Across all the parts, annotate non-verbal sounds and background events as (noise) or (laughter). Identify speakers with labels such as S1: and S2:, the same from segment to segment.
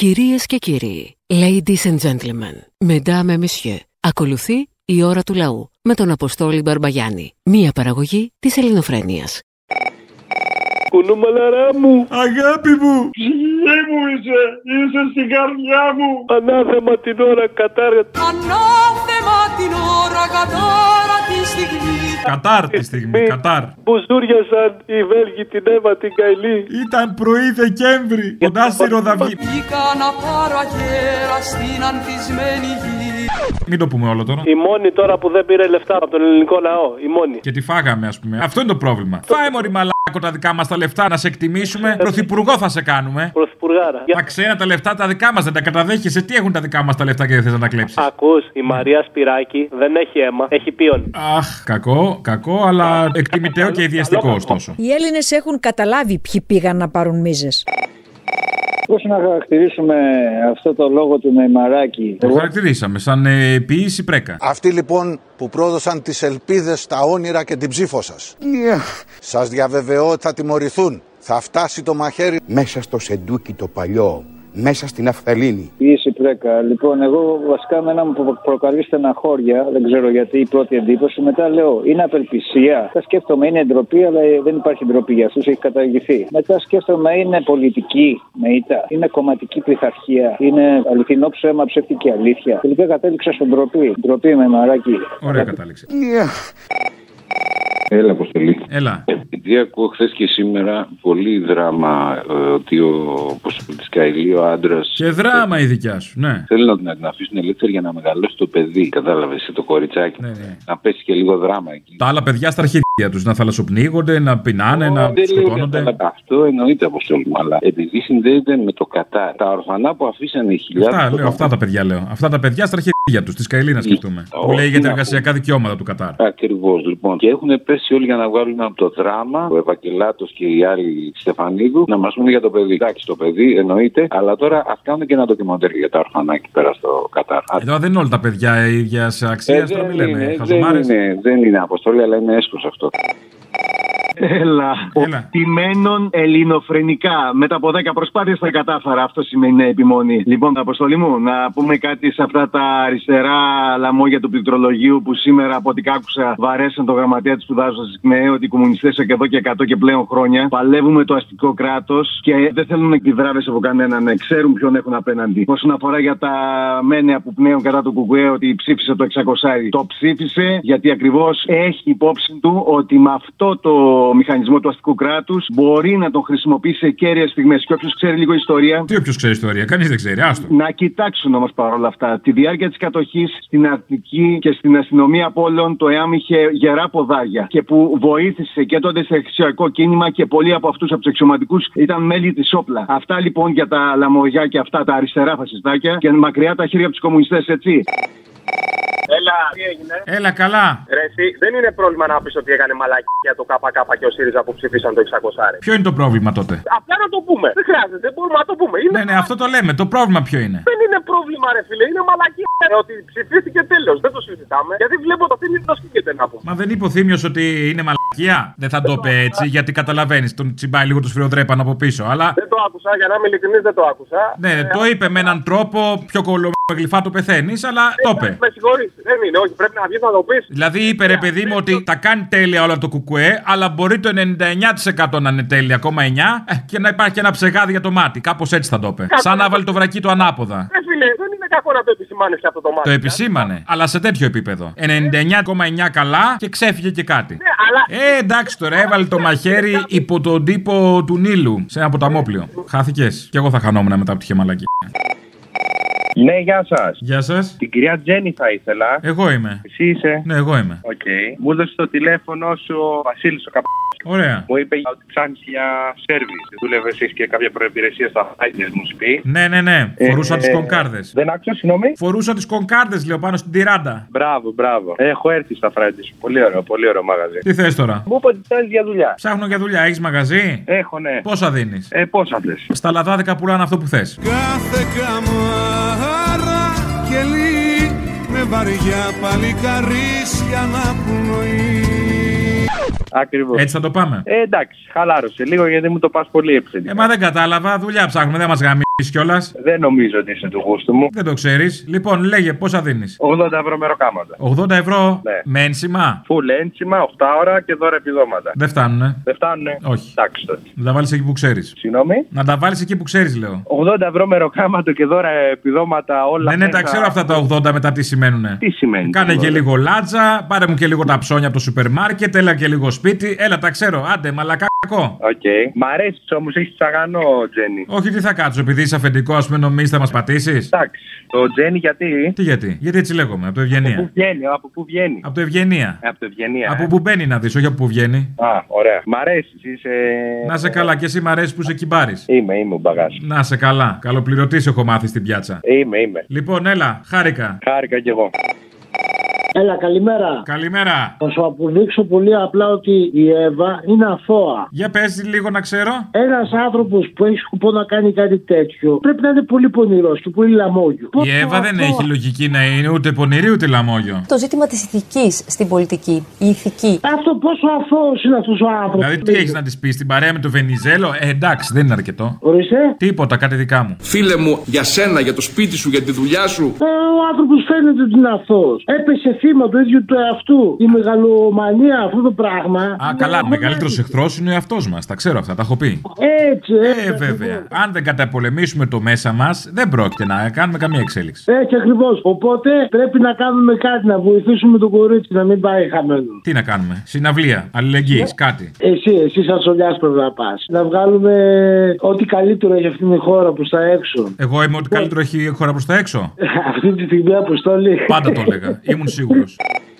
S1: Κυρίες και κύριοι, ladies and gentlemen, mesdames et messieurs, ακολουθεί η ώρα του λαού με τον Αποστόλη Μπαρμπαγιάννη, μία παραγωγή της ελληνοφρένειας.
S2: Κουνού μαλαρά μου,
S3: Αγάπη μου!
S2: ψυχή μου είσαι, είσαι στην καρδιά μου. Ανάθεμα την ώρα κατάρα.
S4: Ανάθεμα την ώρα κατάρα τη στιγμή
S3: Κατάρ τη στιγμή, Κατάρ.
S2: Που ζούριασαν οι Βέλγοι την Εύα την Καηλή.
S3: Ήταν πρωί Δεκέμβρη, κοντά στη Ροδαυγή.
S4: Βγήκα να πάρω αγέρα στην ανθισμένη γη
S3: Μην το πούμε όλο τώρα.
S2: Η μόνη τώρα που δεν πήρε λεφτά από τον ελληνικό λαό. Η μόνη.
S3: Και τη φάγαμε, ας πούμε. Αυτό είναι το πρόβλημα. Φάε μωρή μαλάκο τα δικά μας τα λεφτά να σε εκτιμήσουμε. Πρωθυπουργό θα σε κάνουμε.
S2: Πρωθυπουργάρα.
S3: Τα ξένα τα λεφτά τα δικά μας δεν τα καταδέχεσαι. Τι έχουν τα δικά μας τα λεφτά και δεν θες να τα κλέψεις;
S2: Ακούς, η Μαρία Σπυράκη δεν έχει αίμα, έχει πίον.
S3: Αχ, κακό, κακό, αλλά εκτιμητέο και ιδιαστικό ωστόσο.
S5: Οι Έλληνες έχουν καταλάβει ποιοι πήγαν να πάρουν μίζες.
S6: Πώς να χαρακτηρίσουμε αυτό το λόγο του Νεϊμαράκη;
S3: Το χαρακτηρίσαμε σαν ε, ποιήση πρέκα.
S7: Αυτοί λοιπόν που πρόδωσαν τις ελπίδες, τα όνειρα και την ψήφο σας. Σας διαβεβαιώ ότι θα τιμωρηθούν. Θα φτάσει το μαχαίρι
S8: μέσα στο σεντούκι το παλιό, μέσα στην Αφθαλήνη.
S6: Ποιήση πρέκα. Λοιπόν, εγώ βασικά με μου προ- προκαλεί στεναχώρια, δεν ξέρω γιατί η πρώτη εντύπωση. Μετά λέω, είναι απελπισία. Μετά σκέφτομαι, είναι ντροπή, αλλά δεν υπάρχει ντροπή για αυτούς, έχει καταργηθεί. Μετά σκέφτομαι, είναι πολιτική με ήττα. Είναι κομματική πειθαρχία. Είναι αληθινό ψέμα, ψεύτικη αλήθεια. Τελικά κατέληξα στον ντροπή. Ντροπή με μαράκι.
S3: Ωραία κατάληξε.
S9: Έλα, Αποστολή.
S3: Έλα.
S9: Επειδή ακούω χθες και σήμερα πολύ δράμα ε, ότι ο της Καηλή, ο άντρας.
S3: Και δράμα η δικιά σου, ναι.
S9: Θέλει να την να αφήσουν ελεύθερη για να μεγαλώσει το παιδί. Κατάλαβες το κοριτσάκι.
S3: Ναι, ναι.
S9: Να πέσει και λίγο δράμα εκεί.
S3: Τα άλλα παιδιά στα αρχίδια τους να θαλασσοπνίγονται, να πεινάνε, να
S9: Δεν λέω
S3: σκοτώνονται.
S9: για τα- Αυτό εννοείται Αποστολή μου, αλλά επειδή συνδέεται με το Κατάρ. Τα ορφανά που αφήσανε οι χιλιάδες.
S3: Αυτά λέω, αυτά τα παιδιά λέω. Αυτά τα παιδιά στα αρχίδια τους, της Καηλή να σκεφτούμε. Που
S9: Όχι,
S3: λέει για τα
S9: να
S3: εργασιακά δικαιώματα του Κατάρ.
S9: Ακριβώς λοιπόν. Και έχουν πέσει όλοι για να βγάλουν από το δράμα, ο Ευαγγελάτος και οι άλλοι Στεφανίδου, να μας πούνε για το παιδί. Εντάξει, το παιδί εννοείται, αλλά τώρα ας κάνουν και ένα ντοκιμαντέρ για τα ορφανά εκεί πέρα στο Κατάρ. Α-
S3: Εδώ δεν είναι όλα τα παιδιά ίδιας αξίας, τώρα μην λέμε
S9: δεν,
S3: χαζομάρες.
S9: είναι, δεν είναι αποστολή, αλλά είναι έσχο αυτό. Cristo.
S10: Έλα.
S3: Έλα.
S10: Οτιμένων ελληνοφρενικά. Μετά από 10 προσπάθειες τα κατάφερα. Αυτό σημαίνει επιμονή. Λοιπόν, αποστολή μου, να πούμε κάτι σε αυτά τα αριστερά λαμόγια του πληκτρολογίου που σήμερα από ό,τι άκουσα βαρέσαν το γραμματέα του σπουδάζοντα στη ΚΝΕ ότι οι κομμουνιστές και εδώ και 100 και πλέον χρόνια παλεύουμε το αστικό κράτος και δεν θέλουν εκδιδράβε από κανέναν. Ναι. Ξέρουν ποιον έχουν απέναντι. Όσον αφορά για τα μένεα που πνέουν κατά του Κουκουέ ότι ψήφισε το 600. Το ψήφισε γιατί ακριβώς έχει υπόψη του ότι με αυτό το μηχανισμό του αστικού κράτους μπορεί να τον χρησιμοποιήσει σε κέρυες στιγμές. Και όποιος ξέρει λίγο ιστορία.
S3: Τι όποιος ξέρει ιστορία, κανείς δεν ξέρει, άστο.
S10: Να κοιτάξουν όμως παρόλα αυτά τη διάρκεια της κατοχής στην Αρτική και στην αστυνομία πόλεων το ΕΑΜ είχε γερά ποδάρια και που βοήθησε και το αντιστασιακό κίνημα και πολλοί από αυτούς από τους εξωματικούς ήταν μέλη της όπλα. Αυτά λοιπόν για τα λαμογιά και αυτά τα αριστερά φασιστάκια και μακριά τα χέρια από τους κομμουνιστές, έτσι.
S11: Έλα, τι έγινε;
S3: Έλα καλά.
S11: Ρε, εσύ, δεν είναι πρόβλημα να πεις ότι έκανε μαλακία το ΚΚ και ο ΣΥΡΙΖΑ που ψηφίσαν το 600.
S3: Ποιο είναι το πρόβλημα τότε;
S11: Απλά να το πούμε. Δεν χρειάζεται, μπορούμε να το πούμε. Είναι...
S3: Ναι, ναι, αυτό το λέμε. Το πρόβλημα ποιο είναι;
S11: Δεν είναι πρόβλημα, ρε φίλε. Είναι μαλακία. Ε, ότι ψηφίστηκε τέλος. Δεν το συζητάμε. Γιατί βλέπω το θύμιο το σκύκεται να πούμε.
S3: Μα δεν είπε ο Θήμιο ότι είναι μαλακία; Δεν θα το είπε έτσι, γιατί καταλαβαίνεις, τον τσιμπάει λίγο το σφυροδρέπαν από πίσω. Αλλά
S11: Δεν το άκουσα, για να είμαι ειλικρινής, δεν το άκουσα.
S3: ναι,
S11: Ε,
S3: το είπε με έναν τρόπο πιο κολομεγλυφά το πεθαίνεις, αλλά το είπε.
S11: Με συγχωρείς, δεν είναι, όχι, πρέπει να βγει να το πεις.
S3: Δηλαδή είπε ρε παιδί μου ότι τα κάνει τέλεια όλα το κουκουέ, αλλά μπορεί το 99% να είναι τέλεια, ακόμα 9, ε, και να υπάρχει ένα ψεγάδι για το μάτι. Κάπως έτσι θα το είπε. Σαν να βάλει το βρακί του ανάποδα.
S11: Ε, φίλε, δεν είναι κακό να το επισημάνεις αυτό το μάτι.
S3: Το επισήμανε, αλλά σε τέτοιο επίπεδο. 99,9 καλά και ξέφυγε και κάτι.
S11: Ναι, αλλά
S3: Ε, εντάξει τώρα, έβαλε το μαχαίρι υπό τον τύπο του Νείλου σε ένα ποταμόπλοιο. Χάθηκες. Κι εγώ θα χανόμουν μετά από τη χεμαλακή.
S11: Ναι, γεια σας.
S3: Γεια σας.
S11: Την κυρία Τζέννη θα ήθελα.
S3: Εγώ είμαι.
S11: Εσύ είσαι;
S3: Ναι, εγώ είμαι.
S11: Οκ. Μου έδωσε το τηλέφωνο σου ο Βασίλης ο Καπ...
S3: Ωραία.
S11: Μου είπε ότι ψάχνεις για σερβις. Δούλευε εσύ και κάποια προϋπηρεσία στα Φάιντερ, μου σου πει.
S3: Ναι, ναι, ναι.
S11: Ε,
S3: Φορούσα
S11: ε,
S3: τις κονκάρδες.
S11: Δεν άκουσα, συγγνώμη;
S3: Φορούσα τις κονκάρδες, λέω, πάνω στην τυράντα.
S11: Μπράβο, μπράβο. Έχω έρθει στα φρέντι σου. Πολύ ωραίο, πολύ ωραίο μαγαζί.
S3: Τι θες τώρα;
S11: Μου είπε ότι θέλει για δουλειά.
S3: Ψάχνω για δουλειά, έχεις μαγαζί;
S11: Έχω, ναι.
S3: Πόσα δίνεις;
S11: Ε, πόσα θες.
S3: Στα λαδάδικα πουλάνε αυτό που θες.
S12: Κάθε καμάρα κελί με βαριά παλικαρίσια να πνοεί
S11: Ακριβώς.
S3: Έτσι θα το πάμε.
S11: Ε, εντάξει, χαλάρωσε λίγο γιατί μου το πας πολύ έψενη.
S3: Ε, μα δεν κατάλαβα, δουλειά ψάχνουμε, δεν μας γαμίσει κιόλας.
S11: Δεν νομίζω ότι είσαι του γούστου μου.
S3: Δεν το ξέρεις. Λοιπόν, λέγε πόσα δίνεις;
S11: 80 ευρώ μεροκάματα.
S3: 80 ευρώ
S11: Ναι.
S3: με ένσημα.
S11: Φουλ ένσημα, 8 ώρα και δώρα επιδόματα.
S3: Δεν φτάνουνε.
S11: Δεν φτάνουνε.
S3: Όχι.
S11: Εντάξει τότε.
S3: Να τα βάλεις εκεί που ξέρεις.
S11: Συγγνώμη;
S3: Να τα βάλεις εκεί που ξέρεις, λέω.
S11: 80 ευρώ μεροκάματο και δώρα επιδόματα όλα
S3: Ναι, ναι, τα
S11: μέσα.
S3: ξέρω αυτά τα 80 μετά τι σημαίνουνε.
S11: Τι σημαίνει.
S3: Κάνε
S11: αυτό,
S3: και
S11: ρε.
S3: λίγο λάτζα, πάρε μου και λίγο τα ψώνια από το σούπερ μάρκετ, έλα και λίγο σπίτι. Έλα, τα ξέρω. Άντε, μαλακάκο.
S11: Οκ. Μ' αρέσει όμως, έχεις τσαγανό, Τζένι.
S3: Όχι, τι θα κάτσω, επειδή είσαι αφεντικό, ας πούμε, νομίζεις θα μας πατήσεις;
S11: Εντάξει. Το Τζένι γιατί;
S3: Τι γιατί, γιατί έτσι λέγομαι, από το
S11: Πού
S3: Ευγενία.
S11: βγαίνει, από πού βγαίνει.
S3: Από το Ευγενία.
S11: Από το Ευγενία.
S3: Από
S11: ε.
S3: που μπαίνει να δεις, όχι από που βγαίνει.
S11: Α, ωραία. Μ' αρέσεις, είσαι.
S3: Να σε καλά, και εσύ μ' αρέσει που σε κυμπάρεις.
S11: Είμαι, είμαι ο μπαγάς.
S3: Να σε καλά. Καλοπληρωτής έχω μάθει στην πιάτσα.
S11: Είμαι, είμαι.
S3: Λοιπόν, έλα, χάρηκα.
S11: Χάρηκα κι εγώ.
S13: Έλα, καλημέρα.
S3: Καλημέρα.
S13: Θα σου αποδείξω πολύ απλά ότι η Εύα είναι αθώα.
S3: Για πες λίγο να ξέρω.
S13: Ένας άνθρωπος που έχει σκοπό να κάνει κάτι τέτοιο πρέπει να είναι πολύ πονηρός και πολύ λαμόγιο.
S3: Η Εύα δεν έχει λογική να είναι ούτε πονηρή ούτε λαμόγιο.
S14: Το ζήτημα της ηθικής στην πολιτική. Η ηθική.
S13: Αυτό πόσο αθώος είναι αυτός ο άνθρωπος.
S3: Δηλαδή, τι έχεις να της πεις στην παρέα με το Βενιζέλο; Ε, εντάξει, δεν είναι αρκετό.
S13: Ορίστε.
S3: Τίποτα, κάτι δικά μου.
S15: Φίλε μου, για σένα, για το σπίτι σου, για τη δουλειά σου.
S13: Ε, ο άνθρωπος φαίνεται ότι είναι αθώος. Έπεσε θύμα του ίδιου του εαυτού. Η μεγαλομανία, αυτό το πράγμα.
S3: Α, καλά, μεγαλύτερος εχθρός είναι ο εαυτός μας. Τα ξέρω αυτά, τα έχω πει.
S13: Έτσι, έτσι.
S3: Ε, βέβαια. Αν δεν καταπολεμήσουμε το μέσα μας, δεν πρόκειται να κάνουμε καμία εξέλιξη.
S13: Έτσι ακριβώς. Οπότε πρέπει να κάνουμε κάτι, να βοηθήσουμε το κορίτσι να μην πάει χαμένο.
S3: Τι να κάνουμε, συναυλία, αλληλεγγύης, κάτι.
S13: Εσύ, εσύ σαν σολιά πρέπει να πας. Να βγάλουμε ό,τι καλύτερο έχει αυτή η χώρα προς τα έξω.
S3: Εγώ είμαι ότι καλύτερο έχει η χώρα προς τα έξω. (laughs)
S13: αυτή τη στιγμή αποστολή.
S3: Πάντα το έλεγα. Ήμουν σίγουρος. outros.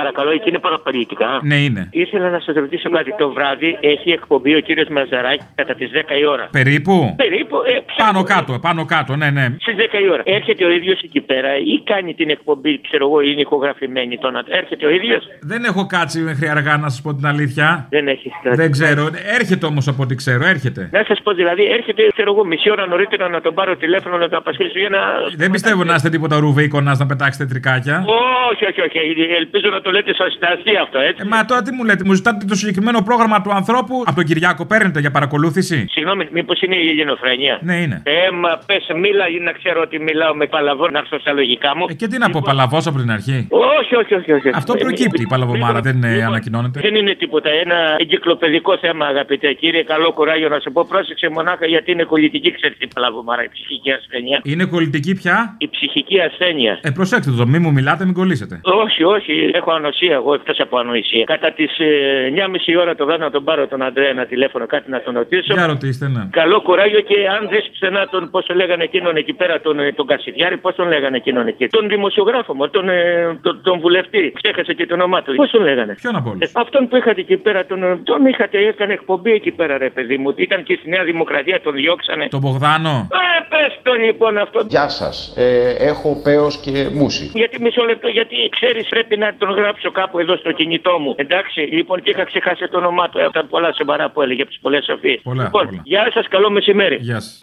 S16: Παρακαλώ, εκεί είναι παραπολιτικά.
S3: Ναι, είναι.
S16: Ήθελα να σας ρωτήσω κάτι. Το βράδυ έχει εκπομπή ο κύριος Μαζαράκης κατά τις 10 η ώρα.
S3: Περίπου;
S16: Περίπου. Ε,
S3: Πάνω κάτω, πάνω κάτω, ναι, ναι.
S16: Στις 10 η ώρα. Έρχεται ο ίδιος εκεί πέρα ή κάνει την εκπομπή, ξέρω εγώ, είναι ηχογραφημένη. Το να... Έρχεται ο ίδιος;
S3: Δεν έχω κάτσει μέχρι αργά να σας πω την αλήθεια.
S16: Δεν έχει
S3: Δεν ξέρω. Έρχεται όμως από ό,τι ξέρω, έρχεται.
S16: Να σας πω δηλαδή, έρχεται, ξέρω εγώ, μισή ώρα νωρίτερα να τον πάρω τηλέφωνο να τον απασχολήσω για να.
S3: Δεν πιστεύω να είστε τίποτα ρούβε εικονάς να πετάξετε τρικάκια.
S16: Όχι, όχι, όχι. Ελπίζω να το λέτε στα αστεία αυτό, έτσι;
S3: Ε, μα τώρα τι μου λέτε, μου ζητάτε το συγκεκριμένο πρόγραμμα του ανθρώπου από τον Κυριάκο, παίρνετε για παρακολούθηση;
S16: Συγγνώμη, μήπως είναι η ελληνοφρένεια;
S3: Ναι, είναι.
S16: Ε, μα πες, μίλα ή να ξέρω ότι μιλάω με παλαβό να έρθω στα λογικά μου.
S3: Ε, και τι να πω, παλαβός από την αρχή;
S16: Όχι, όχι, όχι. όχι.
S3: Αυτό προκύπτει η παλαβομάρα, δεν ε, ανακοινώνεται;
S16: Δεν είναι τίποτα. Ένα εγκυκλοπαιδικό θέμα, αγαπητέ κύριε. Καλό κουράγιο να σου πω. Πρόσεξε μονάχα γιατί είναι κολλητική, ξέρει η παλαβομάρα, η ψυχική ασθένεια.
S3: Είναι κολλητική πια;
S16: Η ψυχική ασθένεια.
S3: Ε, προσέξτε το, μη μου μιλάτε, μην κολλήσετε.
S16: Όχι, όχι, έχω ανοσία εγώ εκτός από ανοησία. Κατά τις ε, 9.30 ώρα το βράδυ να τον πάρω τον Αντρέα ένα τηλέφωνο, κάτι να τον ρωτήσω.
S3: Για ρωτήστε, ναι.
S16: Καλό κουράγιο και αν δεις ξανά τον, πώς το λέγανε εκείνον εκεί πέρα, τον, ε, τον Κασιδιάρη, πώς τον λέγανε εκείνον εκεί. Τον δημοσιογράφο μου, τον, ε, τον, τον βουλευτή. Ξέχασε και το όνομά του. Πώς τον λέγανε;
S3: Ποιον από όλους;
S16: Ε, αυτόν που είχατε εκεί πέρα, τον, ε, τον είχατε, έκανε εκπομπή εκεί πέρα, ρε παιδί μου. Ήταν και στη Νέα Δημοκρατία, τον διώξανε.
S3: Τον Μπογδάνο.
S16: Ε, πες τον λοιπόν αυτό.
S17: Γεια σας. Ε, έχω πέος και μουσι.
S16: Γιατί μισό λεπτό, γιατί ξέρεις, πρέπει να τον γράψω κάπου εδώ στο κινητό μου. Εντάξει, λοιπόν, και είχα ξεχάσει το όνομά του από τα πολλά σοβαρά που έλεγε από τις πολλές σοφίες.
S3: Πολλά,
S16: λοιπόν,
S3: πολλά.
S16: γεια σας, καλό μεσημέρι.
S3: Γεια σας.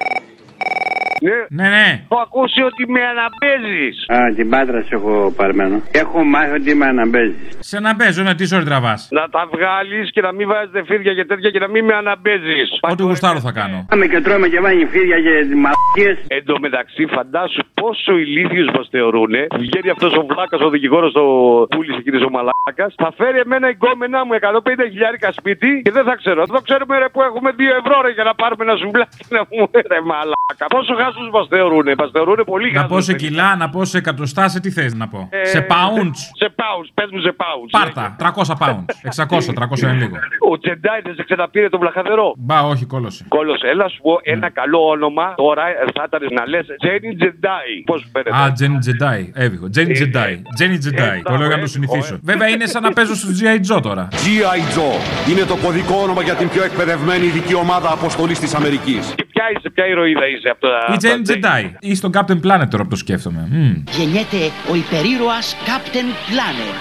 S18: Ναι.
S3: Ναι, ναι.
S18: Έχω ακούσει ότι με αναπέζεις.
S19: Α, την πάντρα σε έχω παρμένο. Έχω μάθει ότι με αναμπέζει.
S3: Σε να παίζω, ναι, τι ώρα τραβάς.
S18: Να τα βγάλεις και να μην βάζεις φίδια και τέτοια και να μην με αναμπέζει.
S3: Ό,τι γουστάρω θα κάνω.
S19: Πάμε και τρώμε και βάνει φίδια και μαλακίες.
S18: Εν τω μεταξύ, φαντάσου πόσο ηλίθιου μας θεωρούν. Βγαίνει αυτός ο βλάκας, ο δικηγόρος, ο πούλης εκείνη ο μαλάκα. Θα φέρει εμένα εγκόμενά μου 150 χιλιάρικα σπίτι και δεν θα ξέρω. Δεν ξέρουμε ρε που έχουμε 2 ευρώ ρε για να πάρουμε ένα σουβλάκι να μου ρε μαλάκα. Πόσο χάσου μας θεωρούν. Μας θεωρούν πολύ
S3: Να
S18: χάσους.
S3: πω σε κιλά, να πω σε εκατοστά, σε τι θες να πω.
S18: Ε,
S3: σε pounds.
S18: Σε pounds, πες μου σε pounds.
S3: Πάρτα. 300 pounds. 600, 300 είναι λίγο.
S18: Ο Τζεντάι δεν σε ξαναπήρε τον βλαχαδερό;
S3: Μπα, όχι, κόλωσε.
S18: Κόλωσε, έλα σου πω ένα καλό όνομα. Τώρα ε, θα ήταν να λες Τζένι Τζεντάι. Πώς σου φαίνεται;
S3: Α, Τζένι Τζεντάι. Έβγω. Τζένι Τζεντάι. Τζένι Τζεντάι. Το λέω για να το συνηθίσω. Βέβαια είναι σαν να παίζω στο G.I. Joe τώρα.
S15: G.I. Joe είναι το κωδικό όνομα για την πιο εκπαιδευμένη ειδική ομάδα αποστολής της Αμερικής.
S18: Και ποια είσαι, ποια ηρωίδα είσαι από τα.
S3: Ή Τζένι Τζεντάι. Ή στον Captain Planet τώρα που το σκέφτομαι. Μμμ.
S20: Γεννιέται ο υπερήρωας Captain Planet.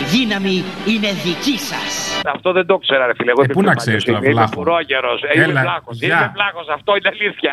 S20: Η δύναμη είναι δική σας.
S18: Αυτό δεν το ξέρα, ρε φίλε. Εγώ
S3: Ε,
S18: είμαι
S3: πού να
S18: πιο
S3: ξέρεις
S18: παλιός.
S3: τώρα,
S18: Είμαι
S3: βλάχο.
S18: φουρόγερος. Ε, Είμαι
S3: Έλα,
S18: βλάχος.
S3: γεια.
S18: Είμαι βλάχος. Αυτό είναι αλήθεια.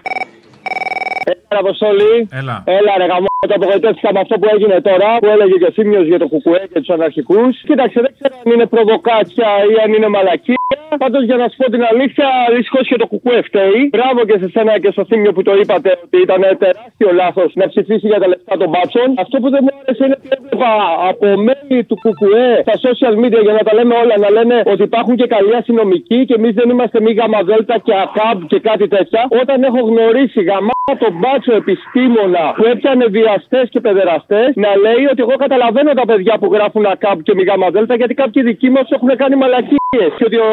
S21: Έλα, Αποστολή.
S3: Έλα.
S21: Έλα, ρε γαμό, το απογοητεύτηκα με αυτό που έγινε τώρα, που έλεγε και ο Θήμιο για το Κουκουέ και τους αναρχικούς. Κοίταξε, δεν ξέρω αν είναι προβοκάτσια ή αν είναι μαλακίε. Πάντως για να σου πω την αλήθεια, δυστυχώς και το κουκουέ φταίει. Μπράβο και σε σένα και στο θύμιο που το είπατε ότι ήταν τεράστιο λάθος να ψηφίσει για τα λεφτά των μπάτσων. Αυτό που δεν μου άρεσε είναι ότι έβλεπα από μέλη του κουκουέ στα social media για να τα λέμε όλα να λένε ότι υπάρχουν και καλοί αστυνομικοί και εμείς δεν είμαστε μη γαμαδέλτα και ακάμπ και κάτι τέτοια. Όταν έχω γνωρίσει γαμά τον μπάτσο επιστήμονα που έπιανε βιαστές και παιδεραστές να λέει ότι εγώ καταλαβαίνω τα παιδιά που γράφουν ακάμπ και μη γαμαδέλτα γιατί κάποιοι δικοί μας έχουν κάνει μαλακίες. Και ότι ο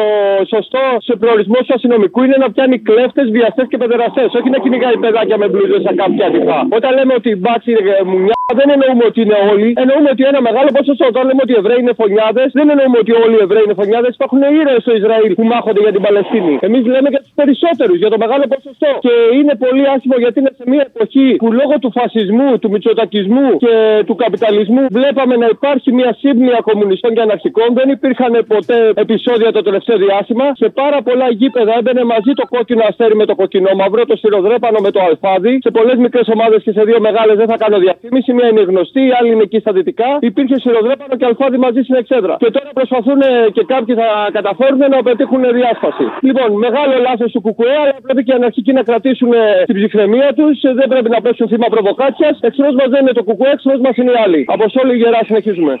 S21: σωστός προορισμός του αστυνομικού είναι να πιάνει κλέφτες, βιαστές και παιδεραστές. Όχι να κυνηγάει παιδάκια με μπλούζες ακάμπ και αντιφά. Όταν λέμε ότι οι μπάτσοι μου δεν εννοούμε ότι είναι όλοι. Εννοούμε ότι ένα μεγάλο ποσοστό. Όταν λέμε ότι οι Εβραίοι είναι φωνιάδες, δεν εννοούμε ότι όλοι οι Εβραίοι είναι φωνιάδες. Υπάρχουν ήρωες στο Ισραήλ που μάχονται για την Παλαιστίνη. Εμείς λέμε για τους περισσότερους, για το μεγάλο ποσοστό. Και είναι πολύ άσχημο γιατί είναι σε μια εποχή που λόγω του φασισμού, του μητσοτακισμού και του καπιταλισμού βλέπαμε να υπάρχει μια σύμπνοια κομμουνιστών και αναρχικών. Δεν υπήρχαν ποτέ επεισόδια το τελευταίο διάστημα. Σε πάρα πολλά γήπεδα έμπαινε μαζί το κόκκινο αστέρι με το κοκκινό μαύρο, το σιροδρέπανο με το αλφάδι. Σε πολλές μικρές ομάδες και σε δύο μεγάλες δεν θα κάνω διαφήμιση. Μία είναι γνωστή, η άλλη είναι εκεί στα δυτικά. Υπήρχε σιροδρέπανο και αλφάδι μαζί στην εξέδρα. Και τώρα προσπαθούν και κάποιοι θα καταφέρουν να πετύχουν διάσπαση. Λοιπόν, μεγάλο λάθος του Κουκουέ, αλλά πρέπει και οι αναρχικοί να κρατήσουν την ψυχραιμία τους. Δεν πρέπει να πέσουν θύμα προβοκάτσιας. Εχθρό μας δεν είναι το Κουκουέ, εχθρό μας είναι οι άλλοι. Από όλη γερά συνεχίζουμε.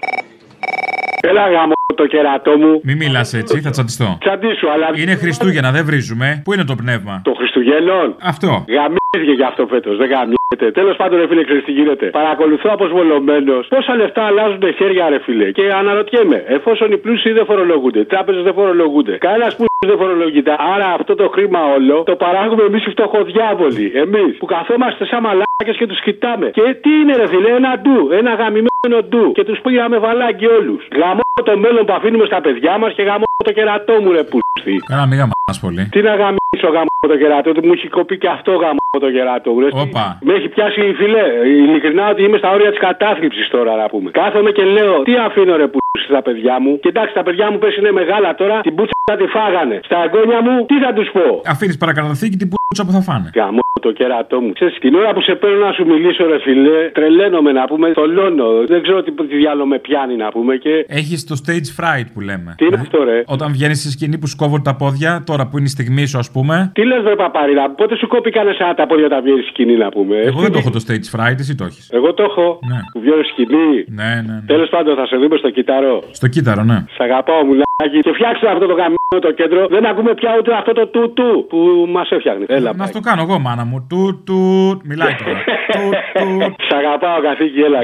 S22: Έλα γάμο το κερατό μου.
S3: Μην μιλάς έτσι, θα τσαντιστώ.
S22: Τσαντίσου, αλλά.
S3: Είναι Χριστούγεννα, δεν βρίζουμε. Πού είναι το πνεύμα;
S22: Το Χριστουγέννων.
S3: Αυτό.
S22: Γαμίζηκε γι' αυτό φέτος, δεν γαμίζεται. Τέλος πάντων, ρε φίλε, ξέρεις τι γίνεται. Παρακολουθώ αποσβολωμένο πόσα λεφτά αλλάζουν χέρια, ρε φίλε. Και αναρωτιέμαι, εφόσον οι πλούσιοι δεν φορολογούνται, οι τράπεζες δεν φορολογούνται, κανένας που δεν φορολογείται. Άρα αυτό το χρήμα όλο το παράγουμε εμείς οι φτωχοδιάβολοι. Εμείς που καθόμαστε σαν μαλάκες και τους κοιτάμε. Και τι είναι, ρε φίλε, ένα ντου, ένα γαμημένο ντου. Και τους πήγαμε βαλάκι όλους. Γαμώ το μέλλον που αφήνουμε στα παιδιά μας και γαμώ το κερατό μου, ρε πούστη.
S3: Καλά, μην γαμάς πολύ.
S22: Τι να γαμίσω γαμώ το κερατό, ότι μου έχει κοπεί και αυτό γαμώ το κερατό. Ρε.
S3: Όπα.
S22: Με έχει πιάσει η φιλέ. Ειλικρινά ότι είμαι στα όρια της κατάθλιψης τώρα να πούμε. Κάθομαι και λέω, τι αφήνω ρε πούστη στα παιδιά μου. Κοιτάξτε, τα παιδιά μου πες είναι μεγάλα τώρα, την πούτσα θα τη φάγανε. Στα εγγόνια μου, τι θα τους πω;
S3: Αφήνεις παρακαταθήκη την πούτσα που θα φάνε.
S22: Γαμώ το κερατό μου. Ξέρεις, την ώρα που σε παίρνω να σου μιλήσω, ρε φιλέ, τρελαίνομαι να πούμε, θολώνω. Δεν ξέρω τι, τι διάλογο με πιάνει να πούμε και.
S3: Έχεις το stage fright που λέμε.
S22: Τι είναι αυτό, ρε;
S3: Όταν βγαίνεις στη σκηνή που σκόβουν τα πόδια, τώρα που είναι η στιγμή σου, ας πούμε.
S22: Τι λες, ρε παπάριδα, πότε σου κόπηκαν εσένα τα πόδια τα βγαίνεις σκηνή να πούμε.
S3: Εγώ δεν το έχω το stage fright, εσύ το έχεις.
S22: Εγώ το έχω.
S3: Ναι.
S22: Που βγαίνει σκηνή.
S3: Ναι, ναι. ναι.
S22: Τέλος πάντων, θα σε δούμε στο κυταρό.
S3: Στο κύτταρο, ναι.
S22: Σ' αγαπάω, μουλάκι. Και φτιάξτε αυτό το γαμμένο το κέντρο. Δεν ακούμε πια ούτε αυτό το του του που μας έφτιαχνε. Έλα,
S3: Να στο κάνω εγώ, μάνα μου. Του, του. Μιλάει τώρα. (laughs) του, του.
S22: Σ' αγαπάω, καθήκη, έλα.